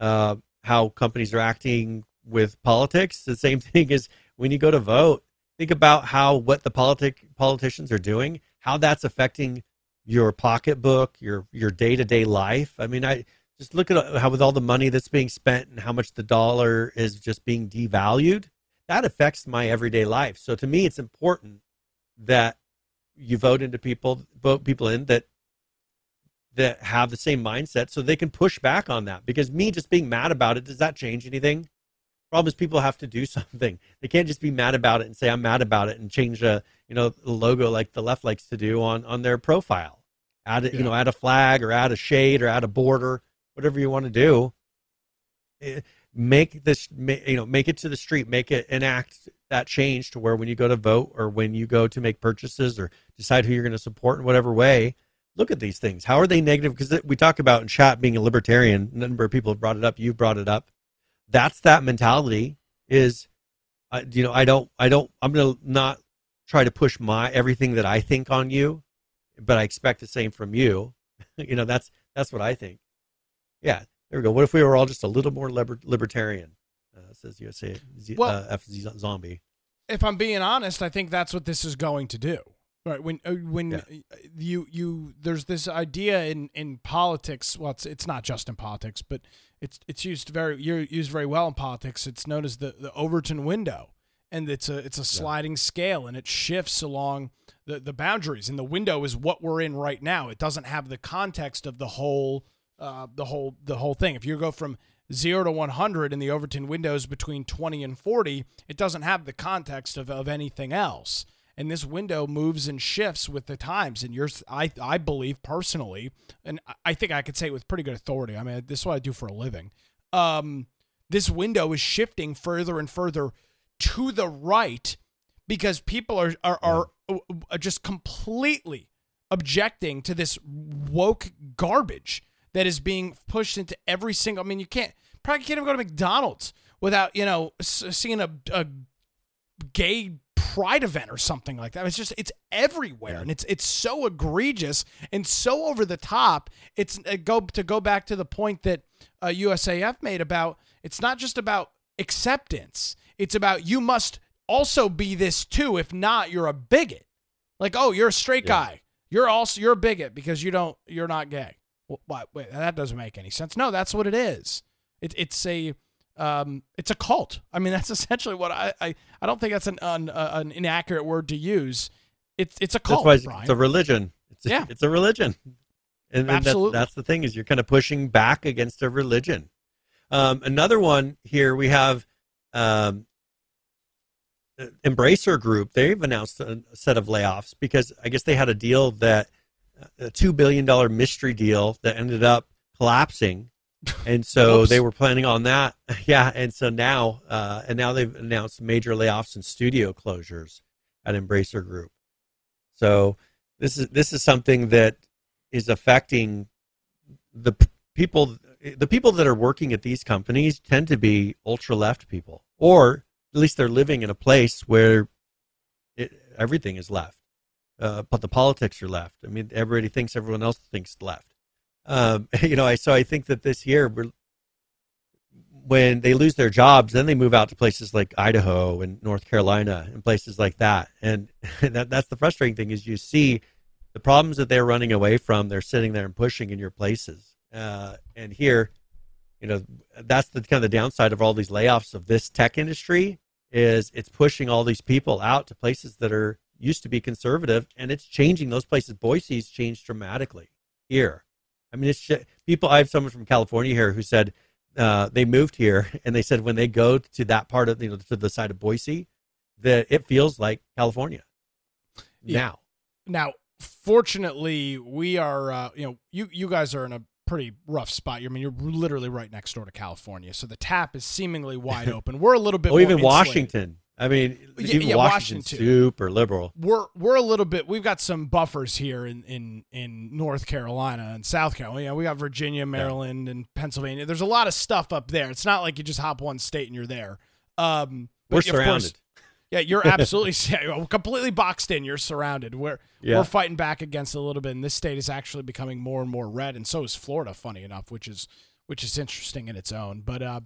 uh, how companies are acting with politics, the same thing is when you go to vote, think about how what the politic politicians are doing, how that's affecting your pocketbook, your your day to day life. I mean, I just look at how with all the money that's being spent and how much the dollar is just being devalued. That affects my everyday life. So to me, it's important that you vote into people, vote people in that that have the same mindset, so they can push back on that. Because me just being mad about it, does that change anything? Problem is, people have to do something. They can't just be mad about it and say I'm mad about it and change a you know the logo like the left likes to do on on their profile. Add it, you know, add a flag or add a shade or add a border, whatever you want to do. Eh, Make this, you know, make it to the street, make it enact that change to where when you go to vote or when you go to make purchases or decide who you're going to support in whatever way, look at these things. How are they negative? Because we talk about in chat being a libertarian. A number of people have brought it up. You brought it up. That's that mentality. Is, uh, you know, I don't, I don't, I'm gonna not try to push my everything that I think on you, but I expect the same from you. you know, that's that's what I think. Yeah, there we go. What if we were all just a little more liber- libertarian? Uh, says USA Z- Well- uh, F Z- zombie. if I'm being honest, I think that's what this is going to do. Right when uh, when Yeah. you you there's this idea in in politics. Well, it's it's not just in politics, but it's it's used very you're used very well in politics. It's known as the the Overton window, and it's a it's a sliding scale, and it shifts along the the boundaries. And the window is what we're in right now. It doesn't have the context of the whole uh, the whole the whole thing. If you go from zero to 100 in the Overton windows between 20 and 40, it doesn't have the context of, of anything else. And this window moves and shifts with the times. And yours, I, I believe personally, and I- I think I could say it with pretty good authority. I mean, this is what I do for a living. Um, this window is shifting further and further to the right because people are are, are, are just completely objecting to this woke garbage that is being pushed into every single. I mean, you can't probably can't even go to McDonald's without you know seeing a, a gay pride event or something like that. It's just it's everywhere, and it's it's so egregious and so over the top. It's uh, go to go back to the point that uh, USAF made about it's not just about acceptance. It's about you must also be this too. If not, you're a bigot. Like, oh, you're a straight Yeah. guy. You're also you're a bigot because you don't you're not gay. What? Wait, that doesn't make any sense. No, that's what it is. It, it's a um, it's a cult. I mean, that's essentially what I I, I don't think that's an an, uh, an inaccurate word to use. It's it's a cult, That's why it's, Brian. it's a religion. It's a, Yeah. it's a religion. And, and Absolutely. that's, that's the thing is you're kind of pushing back against a religion. Um, another one here we have um, uh, Embracer Group. They've announced a set of layoffs because I guess they had a deal that a two billion dollar mystery deal that ended up collapsing, and so they were planning on that. Yeah, and so now uh, and now they've announced major layoffs and studio closures at Embracer Group. So this is this is something that is affecting the people the people that are working at these companies tend to be ultra left people or at least they're living in a place where it, everything is left uh, but the politics are left. I mean everybody thinks everyone else thinks left. Um, you know i so i think that this year when they lose their jobs then they move out to places like idaho and north carolina and places like that. And that, that's the frustrating thing is you see the problems that they're running away from they're sitting there and pushing in your places. Uh, and here you know that's the kind of the downside of all these layoffs of this tech industry is it's pushing all these people out to places that are used to be conservative and it's changing those places boise's changed dramatically here i mean it's people i have someone from california here who said uh, they moved here and they said when they go to that part of you know to the side of boise that it feels like california Yeah. now Now, fortunately, we are. Uh, you know, you you guys are in a pretty rough spot. I mean, you're literally right next door to California, so the tap is seemingly wide open. We're a little bit. oh even insulated. washington i mean Yeah, even yeah, washington's Washington, super liberal We're we're a little bit. We've got some buffers here in in in North Carolina and South Carolina. Yeah, we got Virginia, Maryland, and Pennsylvania. There's a lot of stuff up there. It's not like you just hop one state and you're there. Um, but we're of course- surrounded Yeah, you're absolutely yeah, completely boxed in. You're surrounded. We're Yeah. we're fighting back against a little bit, and this state is actually becoming more and more red, and so is Florida. Funny enough, which is which is interesting in its own. But uh,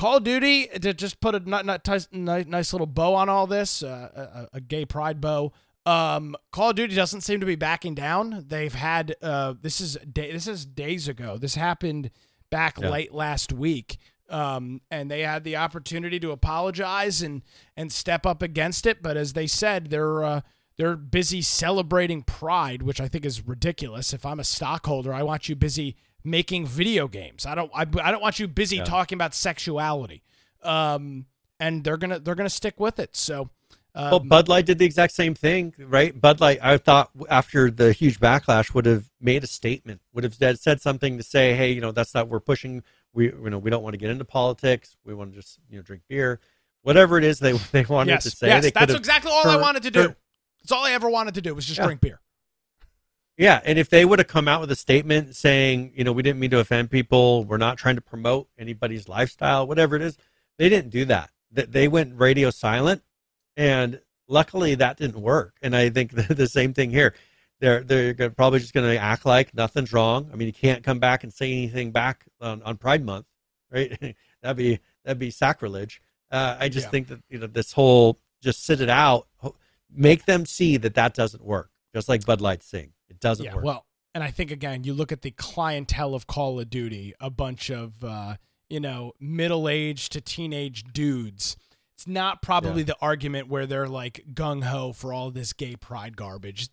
Call of Duty to just put a not, not tis- nice little bow on all this, uh, a, a gay pride bow. Um, Call of Duty doesn't seem to be backing down. They've had uh, this is day, this is days ago. This happened back Yeah. late last week. Um, and they had the opportunity to apologize and and step up against it, but as they said, they're uh, they're busy celebrating Pride, which I think is ridiculous. If I'm a stockholder, I want you busy making video games. I don't I, I don't want you busy Yeah. talking about sexuality. Um, and they're gonna they're gonna stick with it. So. Um, Well, Bud Light did the exact same thing, right? Bud Light, I thought after the huge backlash, would have made a statement, would have said, something to say, "Hey, you know, that's not we're pushing. We, you know, we don't want to get into politics. We want to just, you know, drink beer, whatever it is they they wanted yes, to say. yes, that's exactly all I wanted to do. turned- That's all I ever wanted to do was just Yeah. drink beer. Yeah, and if they would have come out with a statement saying, you know, we didn't mean to offend people, we're not trying to promote anybody's lifestyle, whatever it is, they didn't do that. That they went radio silent, and luckily that didn't work. And I think the same thing here. They're they're probably just going to act like nothing's wrong. I mean, you can't come back and say anything back on, on Pride Month, right? that'd be that'd be sacrilege. Uh, I just Yeah. think that you know this whole just sit it out, make them see that that doesn't work. Just like Bud Light sing, it doesn't Yeah, work. well, and I think again, you look at the clientele of Call of Duty, a bunch of uh, you know middle-aged to teenage dudes. It's not probably Yeah. the argument where they're like gung ho for all this gay pride garbage.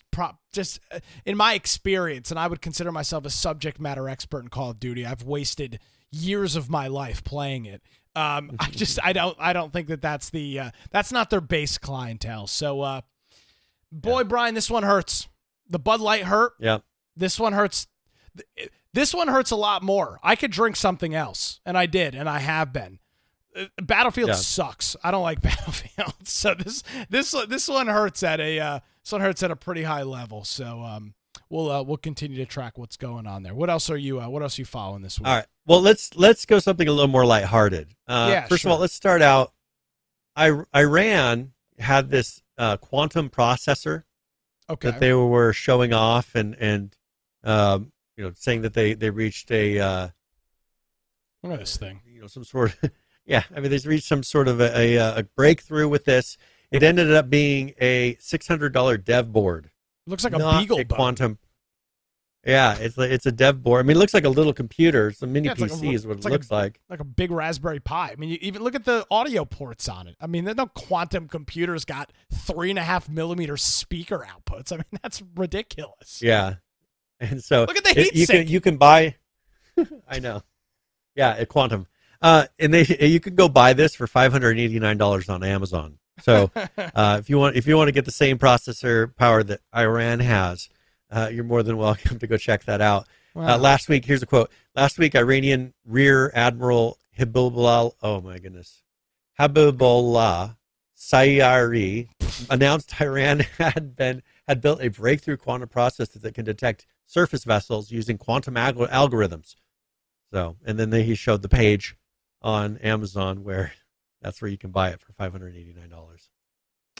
Just uh, in my experience, and I would consider myself a subject matter expert in Call of Duty. I've wasted years of my life playing it. Um, I just I don't I don't think that that's the uh, that's not their base clientele. So, uh, boy, Brian, this one hurts. The Bud Light hurt. yeah, This one hurts. This one hurts a lot more. I could drink something else, and I did, and I have been. Uh, Battlefield Yeah. sucks. I don't like Battlefield. So this this this one hurts at a uh, this one hurts at a pretty high level. So um, we'll uh, we'll continue to track what's going on there. What else are you uh, What else are you following this week? All right. Well, let's let's go something a little more lighthearted. Uh, Yeah, first sure. of all, let's start out. I, Iran had this uh, quantum processor Okay. that they were showing off and and um, you know saying that they they reached a uh, Look at this thing. you know some sort of yeah I mean they reached some sort of a, a, a breakthrough with this. It ended up being a six hundred dollar dev board, It looks like a beagle a quantum. Yeah, it's like- it's a dev board. I mean, it looks like a little computer. It's a mini Yeah, it's like a- PC is what it like a- looks like. like a big Raspberry Pi. I mean, you even look at the audio ports on it. I mean, no quantum computer's got three and a half millimeter speaker outputs. I mean, that's ridiculous. Yeah, and so Look at the it- you sink. can you can buy. I know. Yeah, at Quantum. Uh, and they you can go buy this for five hundred eighty nine dollars on Amazon. So uh, if you want if you want to get the same processor power that Iran has, uh, you're more than welcome to go check that out. Wow. Uh, last week, here's a quote. Last week, Iranian Rear Admiral Hibibullah, oh my goodness, Habibullah Sayari announced Iran had been had built a breakthrough quantum processor that can detect surface vessels using quantum alg- algorithms. So, and then they, he showed the page on Amazon where that's where you can buy it for five hundred eighty nine dollars.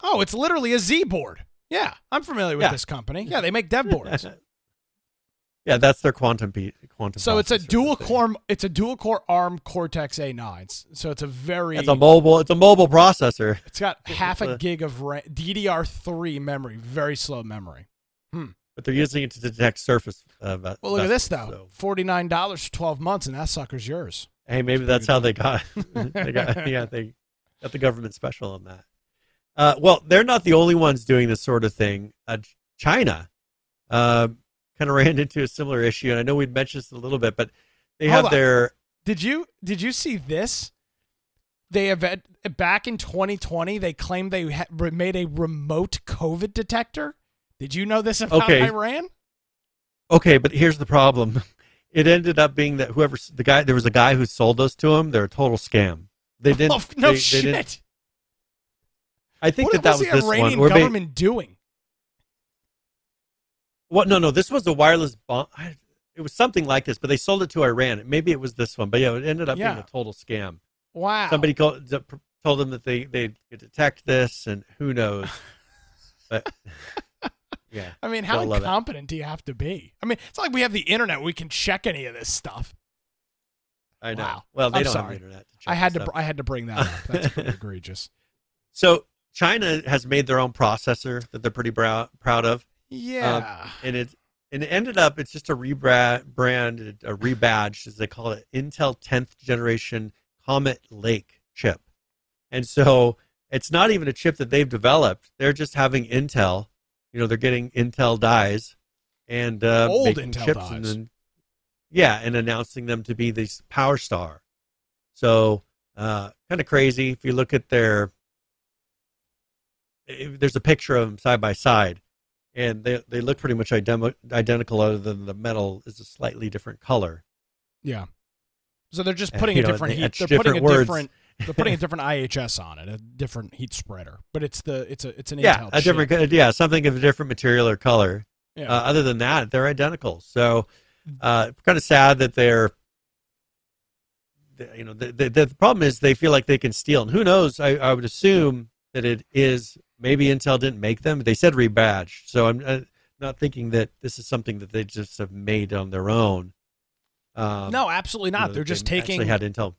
oh, it's literally a Z board. Yeah, I'm familiar with Yeah. this company. Yeah, they make dev boards. yeah, that's their quantum pe- quantum. so it's a dual core. It's a dual core ARM Cortex A9. So it's a very. It's a mobile. It's a mobile processor. it's got half a a- gig of ra- DDR3 memory. Very slow memory. but they're using it to detect surface. Uh, Well, look at this though. so- Forty nine dollars for twelve months, and that sucker's yours. Hey, maybe that's how they got. they got yeah, they got the government special on that. Uh, well, they're not the only ones doing this sort of thing. Uh, China uh, kind of ran into a similar issue, and I know we'd mentioned this a little bit, but they Hold have on. their Did you did you see this? They have back in 2020. They claimed they ha- made a remote COVID detector. Did you know this about Okay. Iran? okay, but here's the problem. It ended up being that whoever the guy there was a guy who sold those to him. They're a total scam. They didn't. oh no they- they shit! didn't- I think what that that was was the this Iranian one. Government doing? What? No, no. This was a wireless bomb. I, it was something like this, but they sold it to Iran. Maybe it was this one, but yeah, it ended up Yeah. being a total scam. Wow. Somebody called, told them that they they could detect this, and who knows? But yeah, I mean, how it. incompetent do you have to be? I mean, it's not like we have the internet. We can check any of this stuff. I know. Wow. Well, they I'm don't sorry. have the internet. To check I had to. stuff. I had to bring that up. That's pretty egregious. So China has made their own processor that they're pretty brou- proud of, Yeah. and it and it ended up it's just a rebrand, brand, a rebadged as they call it, Intel 10th generation Comet Lake chip, and so it's not even a chip that they've developed. They're just having Intel, you know, they're getting Intel dies and uh, Old making Intel chips dies. and then yeah, and announcing them to be this Power Star. So uh, kind of crazy if you look at their if there's a picture of them side by side, and they they look pretty much idem- identical, other than the metal is a slightly different color. yeah. So they're just putting you a different heat. They're putting a different words. different. They're putting a different IHS on it, a different heat spreader. But it's the it's a it's an yeah, Intel a different yeah something of a different material or color. Yeah. Uh, other than that, they're identical. So, uh, kind of sad that they're, you know, the, the, the problem is they feel like they can steal. And who knows? I, I would assume that it is maybe Intel didn't make them. They said rebadged. So I'm uh, not thinking that this is something that they just have made on their own. Um, no, absolutely you not. know, they're they just taking actually had Intel.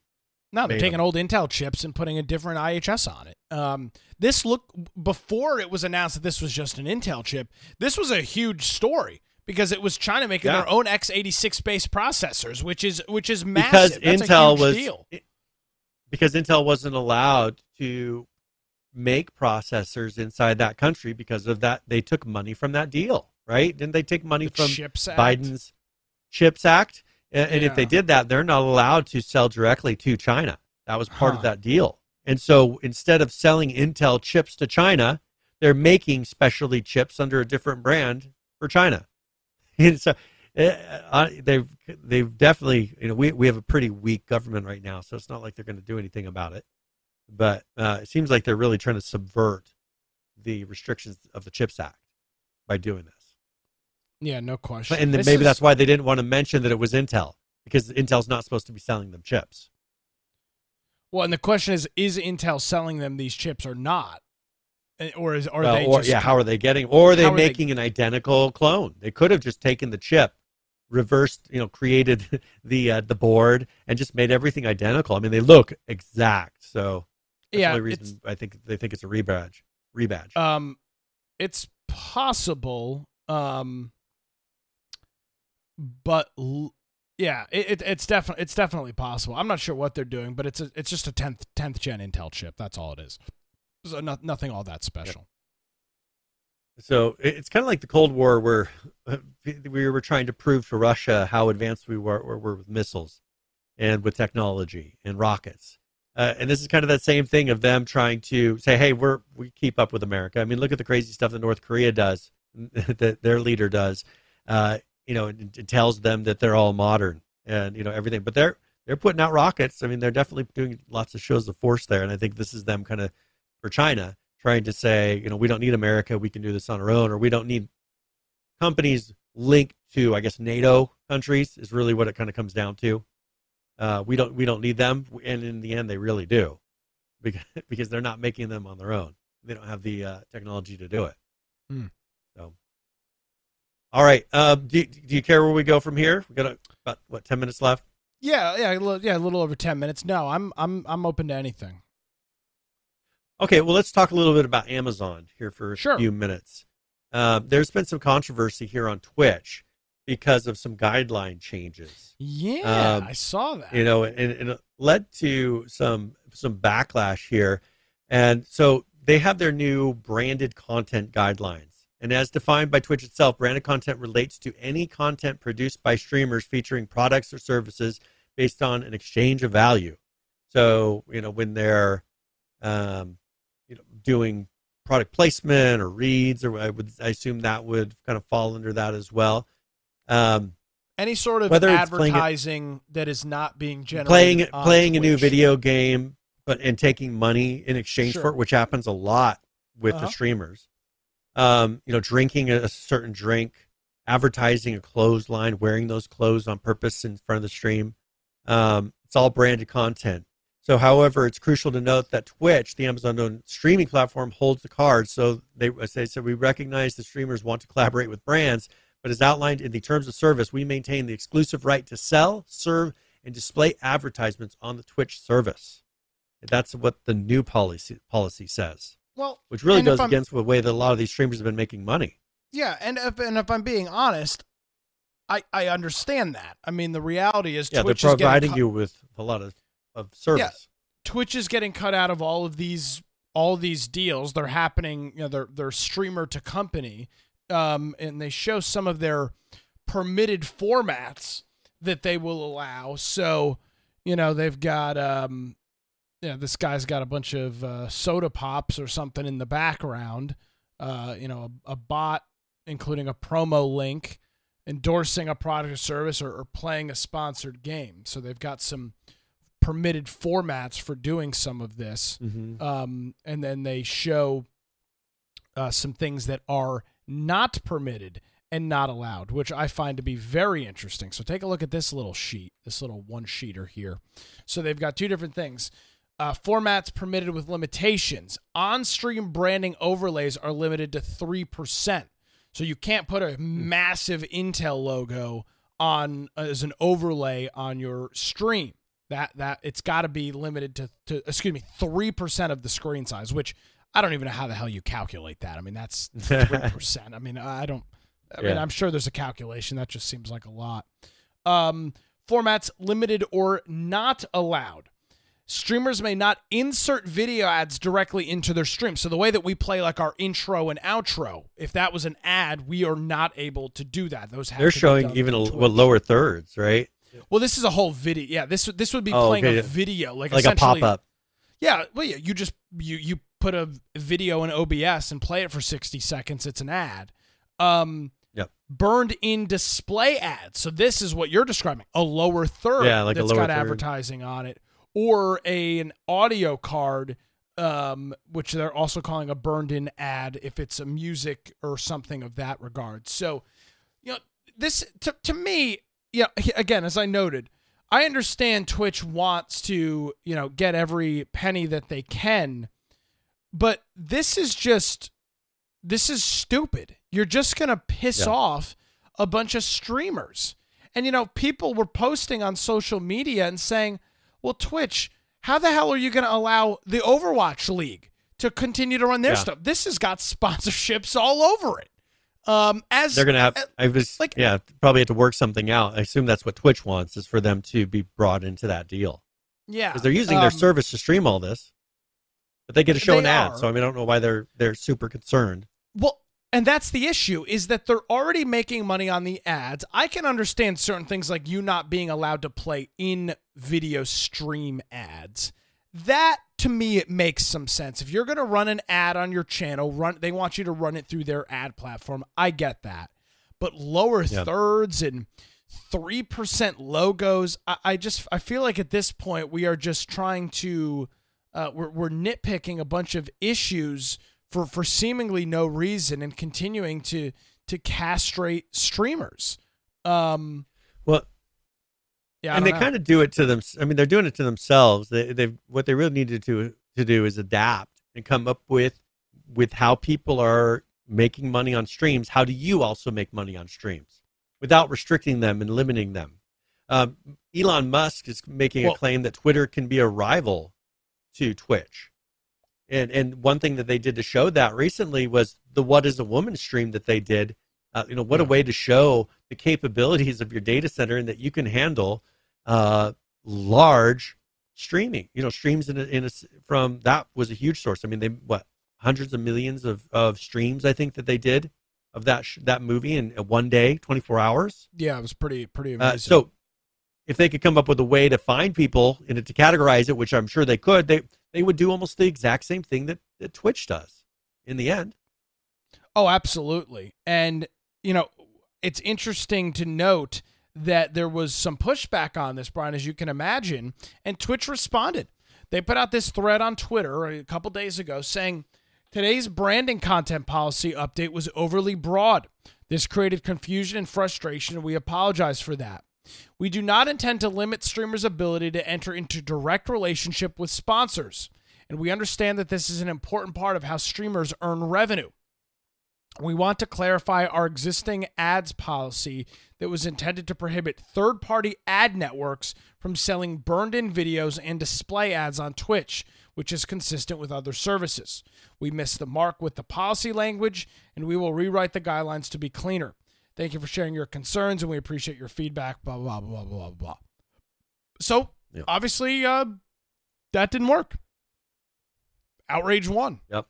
No, they're taking them. old Intel chips and putting a different IHS on it. Um, this look before it was announced that this was just an Intel chip. This was a huge story because it was China making Yeah. their own x86 based processors, which is which is because massive. That's a Intel was deal. because Intel wasn't allowed to make processors inside that country because of that. They took money from that deal, right? Didn't they take money The from Chips Act. Biden's Chips Act? And, and if they did that, they're not allowed to sell directly to China. That was part Huh. of that deal. And so instead of selling Intel chips to China, they're making specialty chips under a different brand for China. And so uh, uh, they've they've definitely you know we we have a pretty weak government right now, so it's not like they're going to do anything about it. But uh, it seems like they're really trying to subvert the restrictions of the Chips Act by doing this. Yeah, no question. And then maybe is- that's why they didn't want to mention that it was Intel because Intel's not supposed to be selling them chips. well, and the question is: Is Intel selling them these chips or not? Or is or Well, they or just yeah, how are they getting? Or are they how are they- making an identical clone? They could have just taken the chip, reversed, you know, created the uh, the board, and just made everything identical. I mean, they look exact. So that's yeah, the reason I think they think it's a rebadge. Rebadge. Um, it's possible. Um, but l- yeah, it, it, it's definitely it's definitely possible. I'm not sure what they're doing, but it's a, it's just a tenth tenth gen Intel chip. That's all it is. So not, nothing all that special. So it's kind of like the Cold War, where uh, we were trying to prove to Russia how advanced we were, were, were with missiles and with technology and rockets. Uh, and this is kind of that same thing of them trying to say, "Hey, we're we keep up with America." I mean, look at the crazy stuff that North Korea does, that their leader does. Uh, you know, it, it tells them that they're all modern and you know everything, but they're they're putting out rockets. I mean, they're definitely doing lots of shows of force there, and I think this is them kind of for China trying to say, you know, we don't need America, we can do this on our own, or we don't need companies linked to, I guess, NATO countries is really what it kind of comes down to. Uh, we don't we don't need them, and in the end, they really do, because because they're not making them on their own. They don't have the uh, technology to do it. Hmm. So, all right. Uh, do do you care where we go from here? We got a, about what ten minutes left. Yeah, yeah, a little, yeah, a little over ten minutes. No, I'm I'm I'm open to anything. Okay, well, let's talk a little bit about Amazon here for a Sure. few minutes. Uh, there's been some controversy here on Twitch because of some guideline changes. Yeah, Um, I saw that. You know, and, and it led to some some backlash here. And so they have their new branded content guidelines. And as defined by Twitch itself, branded content relates to any content produced by streamers featuring products or services based on an exchange of value. So, you know, when they're um, you know, doing product placement or reads, or I would I assume that would kind of fall under that as well. Um, Any sort of whether it's playing advertising that is not being generated. playing playing a new video game, but and taking money in exchange Sure. for it, which happens a lot with Uh-huh. the streamers. Um, you know, drinking a, a certain drink, advertising a clothesline, wearing those clothes on purpose in front of the stream. Um, it's all branded content. So, however, it's crucial to note that Twitch, the Amazon-owned streaming platform, holds the cards. So they, as they said, we recognize the streamers want to collaborate with brands, but as outlined in the terms of service, we maintain the exclusive right to sell, serve, and display advertisements on the Twitch service. That's what the new policy policy says, Well, which really goes against the way that a lot of these streamers have been making money. Yeah, and if and if I'm being honest, I I understand that. I mean, the reality is Yeah, Twitch they're is getting providing cut- you with a lot of, of service. Twitch is getting cut out of all of these all these deals. They're happening. You know, they're they're streamer to company, um, and they show some of their permitted formats that they will allow. So, you know, they've got um, yeah, this guy's got a bunch of uh, soda pops or something in the background. Uh, you know, a, a bot including a promo link endorsing a product or service or, or playing a sponsored game. So they've got some permitted formats for doing some of this. Mm-hmm. Um, and then they show uh, some things that are not permitted and not allowed, which I find to be very interesting. So take a look at this little sheet, this little one sheeter here. So they've got two different things. Uh, formats permitted with limitations. On stream branding overlays are limited to 3%. So you can't put a massive Intel logo on as an overlay on your stream. That that it's got to be limited to, to excuse me, 3% of the screen size, which I don't even know how the hell you calculate that. I mean, that's 3%. I mean, I don't I mean, Yeah. I'm sure there's a calculation. That just seems like a lot. Um, formats limited or not allowed. Streamers may not insert video ads directly into their stream. So the way that we play like our intro and outro, if that was an ad, we are not able to do that. Those have They're to be showing even a, lower thirds, right? Well, this is a whole video. Yeah, this this would be Oh, playing okay. a video, like Like a pop up. Yeah, well, yeah, you just you you put a video in OBS and play it for 60 seconds. It's an ad. Um, Yep. burned in display ads. So this is what you're describing: a lower third Yeah, like a that's got third. advertising on it, or a an audio card, um, which they're also calling a burned-in ad if it's a music or something of that regard. So, you know, this to to me, yeah, again, as I noted. I understand Twitch wants to, you know, get every penny that they can, but this is just this is stupid. You're just going to piss Yeah. off a bunch of streamers. And you know, people were posting on social media and saying, "Well, Twitch, how the hell are you going to allow the Overwatch League to continue to run their Yeah. stuff? This has got sponsorships all over it." Um as They're gonna have. I was like- yeah, probably have to work something out. I assume that's what Twitch wants is for them to be brought into that deal yeah. because they're using their um, service to stream all this, but they get to show They an ad. are. So I mean, I don't know why they're they're super concerned. Well, and that's the issue is that they're already making money on the ads. I can understand certain things like you not being allowed to play in video stream ads. That to me it makes some sense. If you're going to run an ad on your channel, run they want you to run it through their ad platform. I get that. But lower Yeah. thirds and 3% logos, I, I just I feel like at this point we are just trying to uh, we're, we're nitpicking a bunch of issues for, for seemingly no reason and continuing to to castrate streamers. Um, Well, yeah, and they kind of do it to them. I mean, they're doing it to themselves. They they what they really needed to to do is adapt and come up with with how people are making money on streams. How do you also make money on streams without restricting them and limiting them? Um, Elon Musk is making Well- a claim that Twitter can be a rival to Twitch. And and one thing that they did to show that recently was the "What Is a Woman" stream that they did. Uh, you know, what a way to show the capabilities of your data center and that you can handle uh, large streaming. You know, streams in a, in a from that was a huge source. I mean, they what hundreds of millions of, of streams I think that they did of that sh- that movie in uh, one day, twenty four hours. yeah, it was pretty pretty amazing. Uh, so if they could come up with a way to find people and to categorize it, which I'm sure they could, they they would do almost the exact same thing that, that Twitch does in the end. Oh, absolutely. And, you know, it's interesting to note that there was some pushback on this, Brian, as you can imagine, and Twitch responded. They put out this thread on Twitter a couple days ago saying today's branding content policy update was overly broad. This created confusion and frustration, and we apologize for that. We do not intend to limit streamers' ability to enter into direct relationship with sponsors, and we understand that this is an important part of how streamers earn revenue. We want to clarify our existing ads policy that was intended to prohibit third party ad networks from selling burned in videos and display ads on Twitch, which is consistent with other services. We missed the mark with the policy language, and we will rewrite the guidelines to be cleaner. Thank you for sharing your concerns, and we appreciate your feedback. Blah, blah, blah, blah, blah, blah. So, Yeah. obviously, uh, that didn't work. Outrage won. Yep.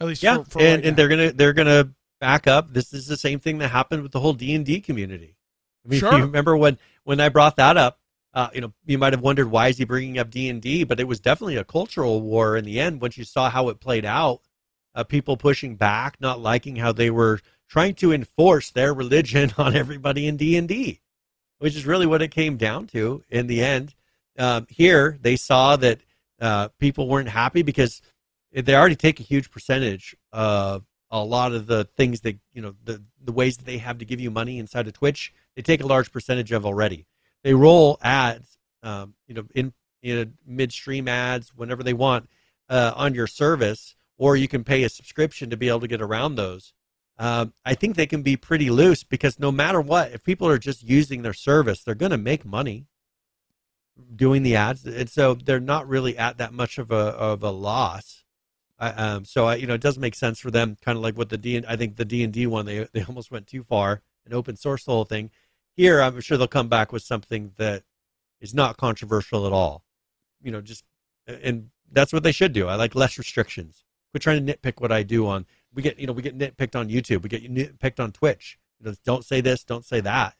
At least Yeah, for, for and, right and now. they're gonna they're gonna back up. This is the same thing that happened with the whole D and D community. I mean, Sure. you remember when when I brought that up? Uh, you know, you might have wondered why is he bringing up D and D, but it was definitely a cultural war in the end. Once you saw how it played out, uh, people pushing back, not liking how they were trying to enforce their religion on everybody in D and D, which is really what it came down to in the end. Um, here, they saw that uh, people weren't happy because they already take a huge percentage of a lot of the things that you know the the ways that they have to give you money inside of Twitch, they take a large percentage of already. They roll ads, um, you know, in in midstream ads whenever they want uh, on your service, or you can pay a subscription to be able to get around those. Um, I think they can be pretty loose because no matter what, if people are just using their service, they're going to make money doing the ads, and so they're not really at that much of a of a loss. I, um, so I, you know, it does make sense for them, kind of like what the D. I think the D and D one, they they almost went too far and open source the whole thing. Here, I'm sure they'll come back with something that is not controversial at all. You know, just and that's what they should do. I like less restrictions. Quit trying to nitpick what I do on. We get you know we get nitpicked on YouTube. We get nitpicked on Twitch. You know, don't say this, don't say that.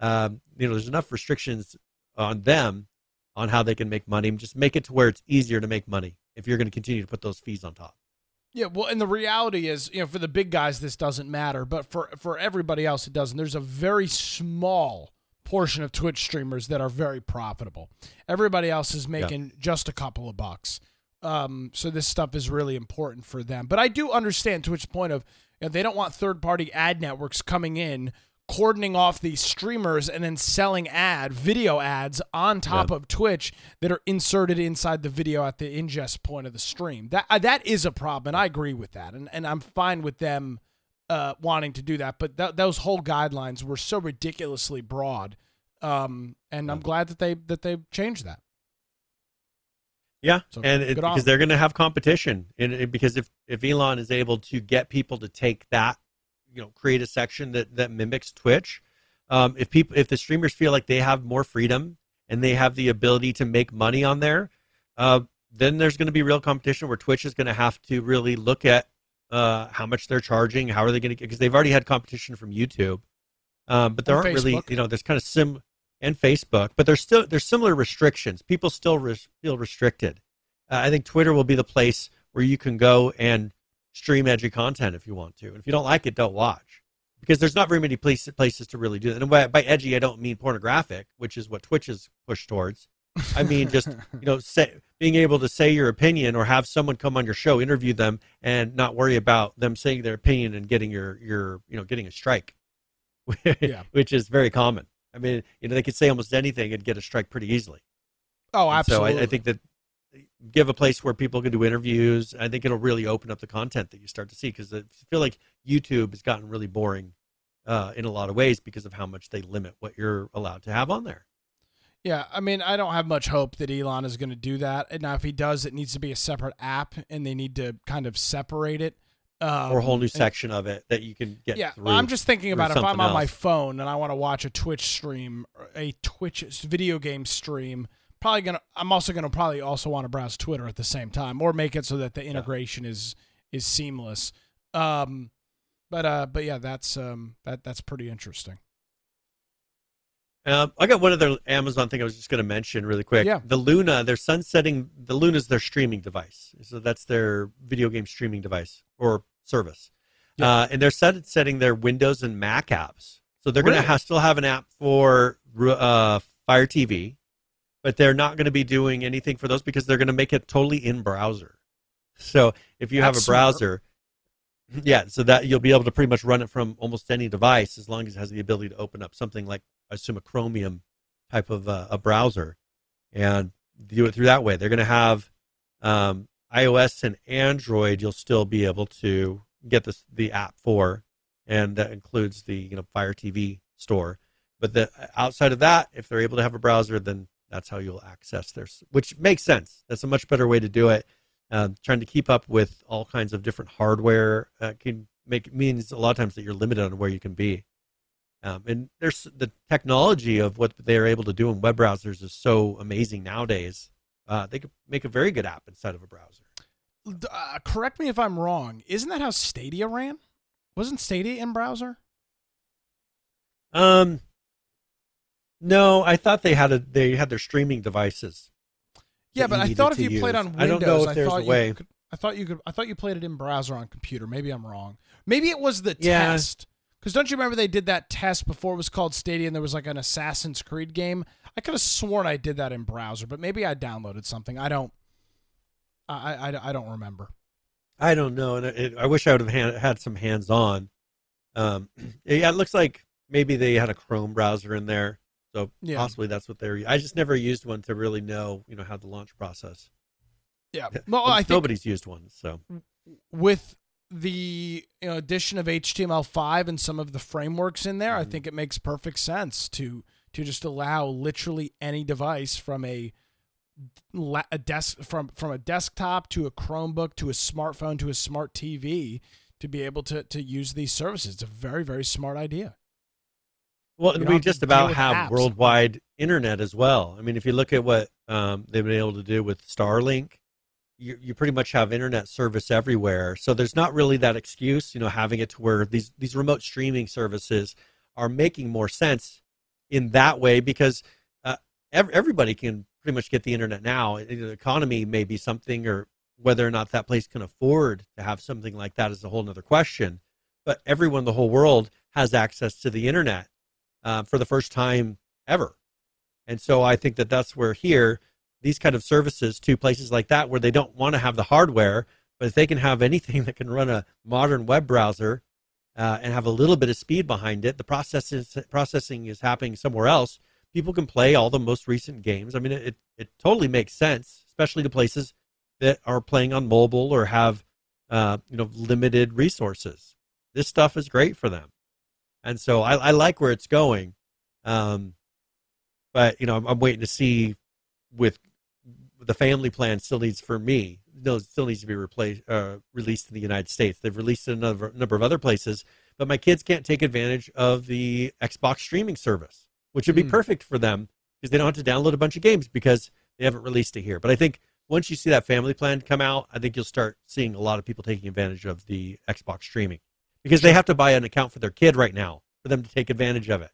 Um, you know, there's enough restrictions on them on how they can make money. Just make it to where it's easier to make money if you're going to continue to put those fees on top. Yeah, well, and the reality is, you know, for the big guys, this doesn't matter, but for for everybody else, it doesn't. There's a very small portion of Twitch streamers that are very profitable. Everybody else is making yeah. just a couple of bucks. Um, so this stuff is really important for them. But I do understand Twitch's point of you know, they don't want third party ad networks coming in cordoning off these streamers and then selling ad video ads on top of Twitch that are inserted inside the video at the ingest point of the stream. That uh, that is a problem, and I agree with that, and and I'm fine with them uh, wanting to do that. But th- those whole guidelines were so ridiculously broad, um, and I'm glad that they that they changed that. Yeah, so and it, because they're going to have competition, and because if if Elon is able to get people to take that you know create a section that that mimics Twitch. Um, if people if the streamers feel like they have more freedom and they have the ability to make money on there, uh, then there's going to be real competition where Twitch is going to have to really look at uh, how much they're charging, how are they going to get because they've already had competition from YouTube, um, but there and aren't Facebook. really you know there's kind of sim and Facebook, but there's still there's similar restrictions. People still res- feel restricted. Uh, I think Twitter will be the place where you can go and stream edgy content if you want to. And if you don't like it, don't watch. Because there's not very many places places to really do that. And by, by edgy, I don't mean pornographic, which is what Twitch is pushed towards. I mean just you know say, being able to say your opinion or have someone come on your show, interview them, and not worry about them saying their opinion and getting your your you know getting a strike, yeah. which is very common. I mean, you know, they could say almost anything and get a strike pretty easily. Oh, absolutely. so I, I, think that give a place where people can do interviews. I think it'll really open up the content that you start to see because I feel like YouTube has gotten really boring uh, in a lot of ways because of how much they limit what you're allowed to have on there. Yeah, I mean, I don't have much hope that Elon is going to do that. And now, if he does, it needs to be a separate app, and they need to kind of separate it. Um, or a whole new section of it that you can get. Yeah, through, I'm just thinking about if I'm on else. my phone and I want to watch a Twitch stream, a Twitch video game stream probably gonna i'm also gonna probably also want to browse twitter at the same time or make it so that the integration yeah. is is seamless um but uh but yeah that's um that that's pretty interesting um, I got one other Amazon thing I was just going to mention really quick. Yeah. The Luna, they're sunsetting. The Luna is their streaming device, so that's their video game streaming device or service. Yeah. Uh, and they're set, setting their Windows and Mac apps. So they're really? going to still have an app for uh, Fire TV, but they're not going to be doing anything for those because they're going to make it totally in browser. So if you That's have a browser, smart. yeah, so that you'll be able to pretty much run it from almost any device as long as it has the ability to open up something like I assume a Chromium type of uh, a browser and do it through that way. They're going to have um, iOS and Android. You'll still be able to get this the app for, and that includes the you know Fire TV store. But the outside of that, if they're able to have a browser, then that's how you'll access their, which makes sense. That's a much better way to do it. Uh, trying to keep up with all kinds of different hardware uh, can make means a lot of times that you're limited on where you can be. Um, and there's the technology of what they're able to do in web browsers is so amazing nowadays. Uh, they could make a very good app inside of a browser. Uh, correct me if I'm wrong. Isn't that how Stadia ran? Wasn't Stadia in browser? Um, no, I thought they had a they had their streaming devices. Yeah, but I thought if you use. played on Windows, I don't know if there's a way. Could, I thought you could. I thought you played it in browser on computer. Maybe I'm wrong. Maybe it was the yeah. test. Because don't you remember they did that test before it was called Stadia and there was like an Assassin's Creed game? I could have sworn I did that in browser, but maybe I downloaded something. I don't. I I, I don't remember. I don't know, and it, I wish I would have had, had some hands on. Um, yeah, it looks like maybe they had a Chrome browser in there, so Yeah. possibly that's what they're. I just never used one to really know, you know, how the launch process. Yeah. Well, I think nobody's used one, so with the you know, addition of HTML5 and some of the frameworks in there, I Mhm. think it makes perfect sense to to just allow literally any device from a a desk from from a desktop to a Chromebook to a smartphone to a smart TV to be able to to use these services. It's a very very smart idea. Well, and we just about have apps. worldwide internet as well. I mean, if you look at what um, they've been able to do with Starlink, you, you pretty much have internet service everywhere. So there's not really that excuse, you know, having it to where these these remote streaming services are making more sense in that way because uh, ev- everybody can pretty much get the internet now. The economy may be something, or whether or not that place can afford to have something like that is a whole other question. But everyone in the whole world has access to the internet uh, for the first time ever. And so I think that that's where here, these kind of services to places like that where they don't want to have the hardware, but if they can have anything that can run a modern web browser uh, and have a little bit of speed behind it, the process is, processing is happening somewhere else. People can play all the most recent games. I mean, it, it totally makes sense, especially to places that are playing on mobile or have uh, you know limited resources. This stuff is great for them and so I, I like where it's going. Um, but you know, I'm, I'm waiting to see with the family plan still needs for me. No, it still needs to be replaced, uh, released in the United States. They've released it in a number, number of other places, but my kids can't take advantage of the Xbox streaming service, which would be Hmm. perfect for them because they don't have to download a bunch of games because they haven't released it here. But I think once you see that family plan come out, I think you'll start seeing a lot of people taking advantage of the Xbox streaming because they have to buy an account for their kid right now for them to take advantage of it.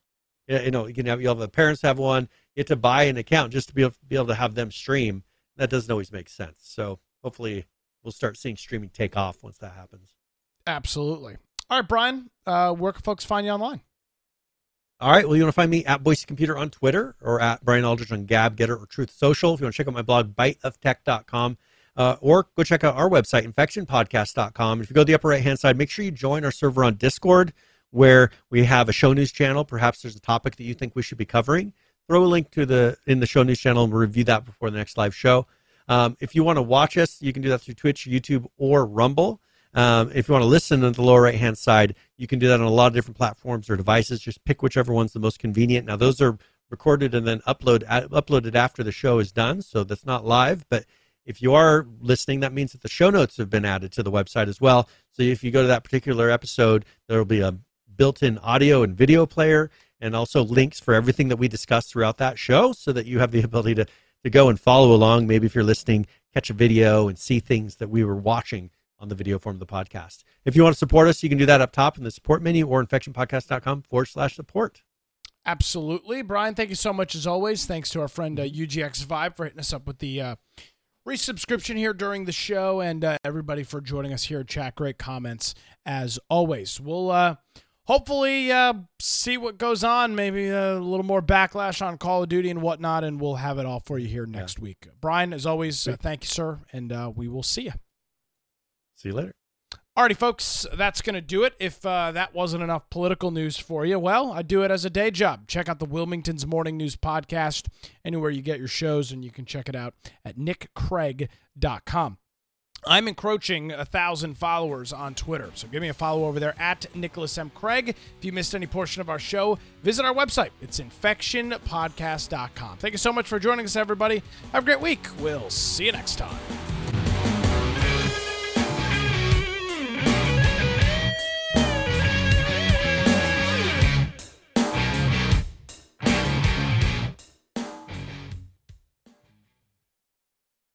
You you know, you can have you have the parents have one. You have to buy an account just to be able, be able to have them stream. That doesn't always make sense. So hopefully, we'll start seeing streaming take off once that happens. Absolutely. All right, Brian, uh, where can folks find you online? All right. Well, you want to find me at Boise Computer on Twitter or at Brian Aldridge on Gab, Gettr, or Truth Social. If you want to check out my blog, biteoftech.com, uh, or go check out our website, infectionpodcast.com. If you go to the upper right hand side, make sure you join our server on Discord where we have a show news channel. Perhaps there's a topic that you think we should be covering. Throw a link to the in the show news channel and we'll review that before the next live show. Um, if you want to watch us, you can do that through Twitch, YouTube, or Rumble. Um, if you want to listen on the lower right hand side, you can do that on a lot of different platforms or devices. Just pick whichever one's the most convenient. Now, those are recorded and then upload uploaded after the show is done, so that's not live. But if you are listening, that means that the show notes have been added to the website as well. So if you go to that particular episode, there will be a built-in audio and video player, and also links for everything that we discussed throughout that show, so that you have the ability to to go and follow along. Maybe if you're listening, catch a video and see things that we were watching on the video form of the podcast. If you want to support us, you can do that up top in the support menu or infectionpodcast.com forward slash support. Absolutely. Brian, thank you so much as always. Thanks to our friend uh, UGX Vibe for hitting us up with the uh, resubscription here during the show and uh, everybody for joining us here at chat. Great comments as always. We'll uh, hopefully uh, see what goes on, maybe a little more backlash on Call of Duty and whatnot, and we'll have it all for you here next week. Brian, as always, uh, thank you, sir, and uh, we will see you. See you later. Alrighty, folks, that's going to do it. If uh, that wasn't enough political news for you, well, I do it as a day job. Check out the Wilmington's Morning News Podcast anywhere you get your shows, and you can check it out at nickcraig.com. I'm encroaching a thousand followers on Twitter, so give me a follow over there at Nicholas M. Craig. If you missed any portion of our show, visit our website. It's infectionpodcast.com. Thank you so much for joining us, everybody. Have a great week. We'll see you next time.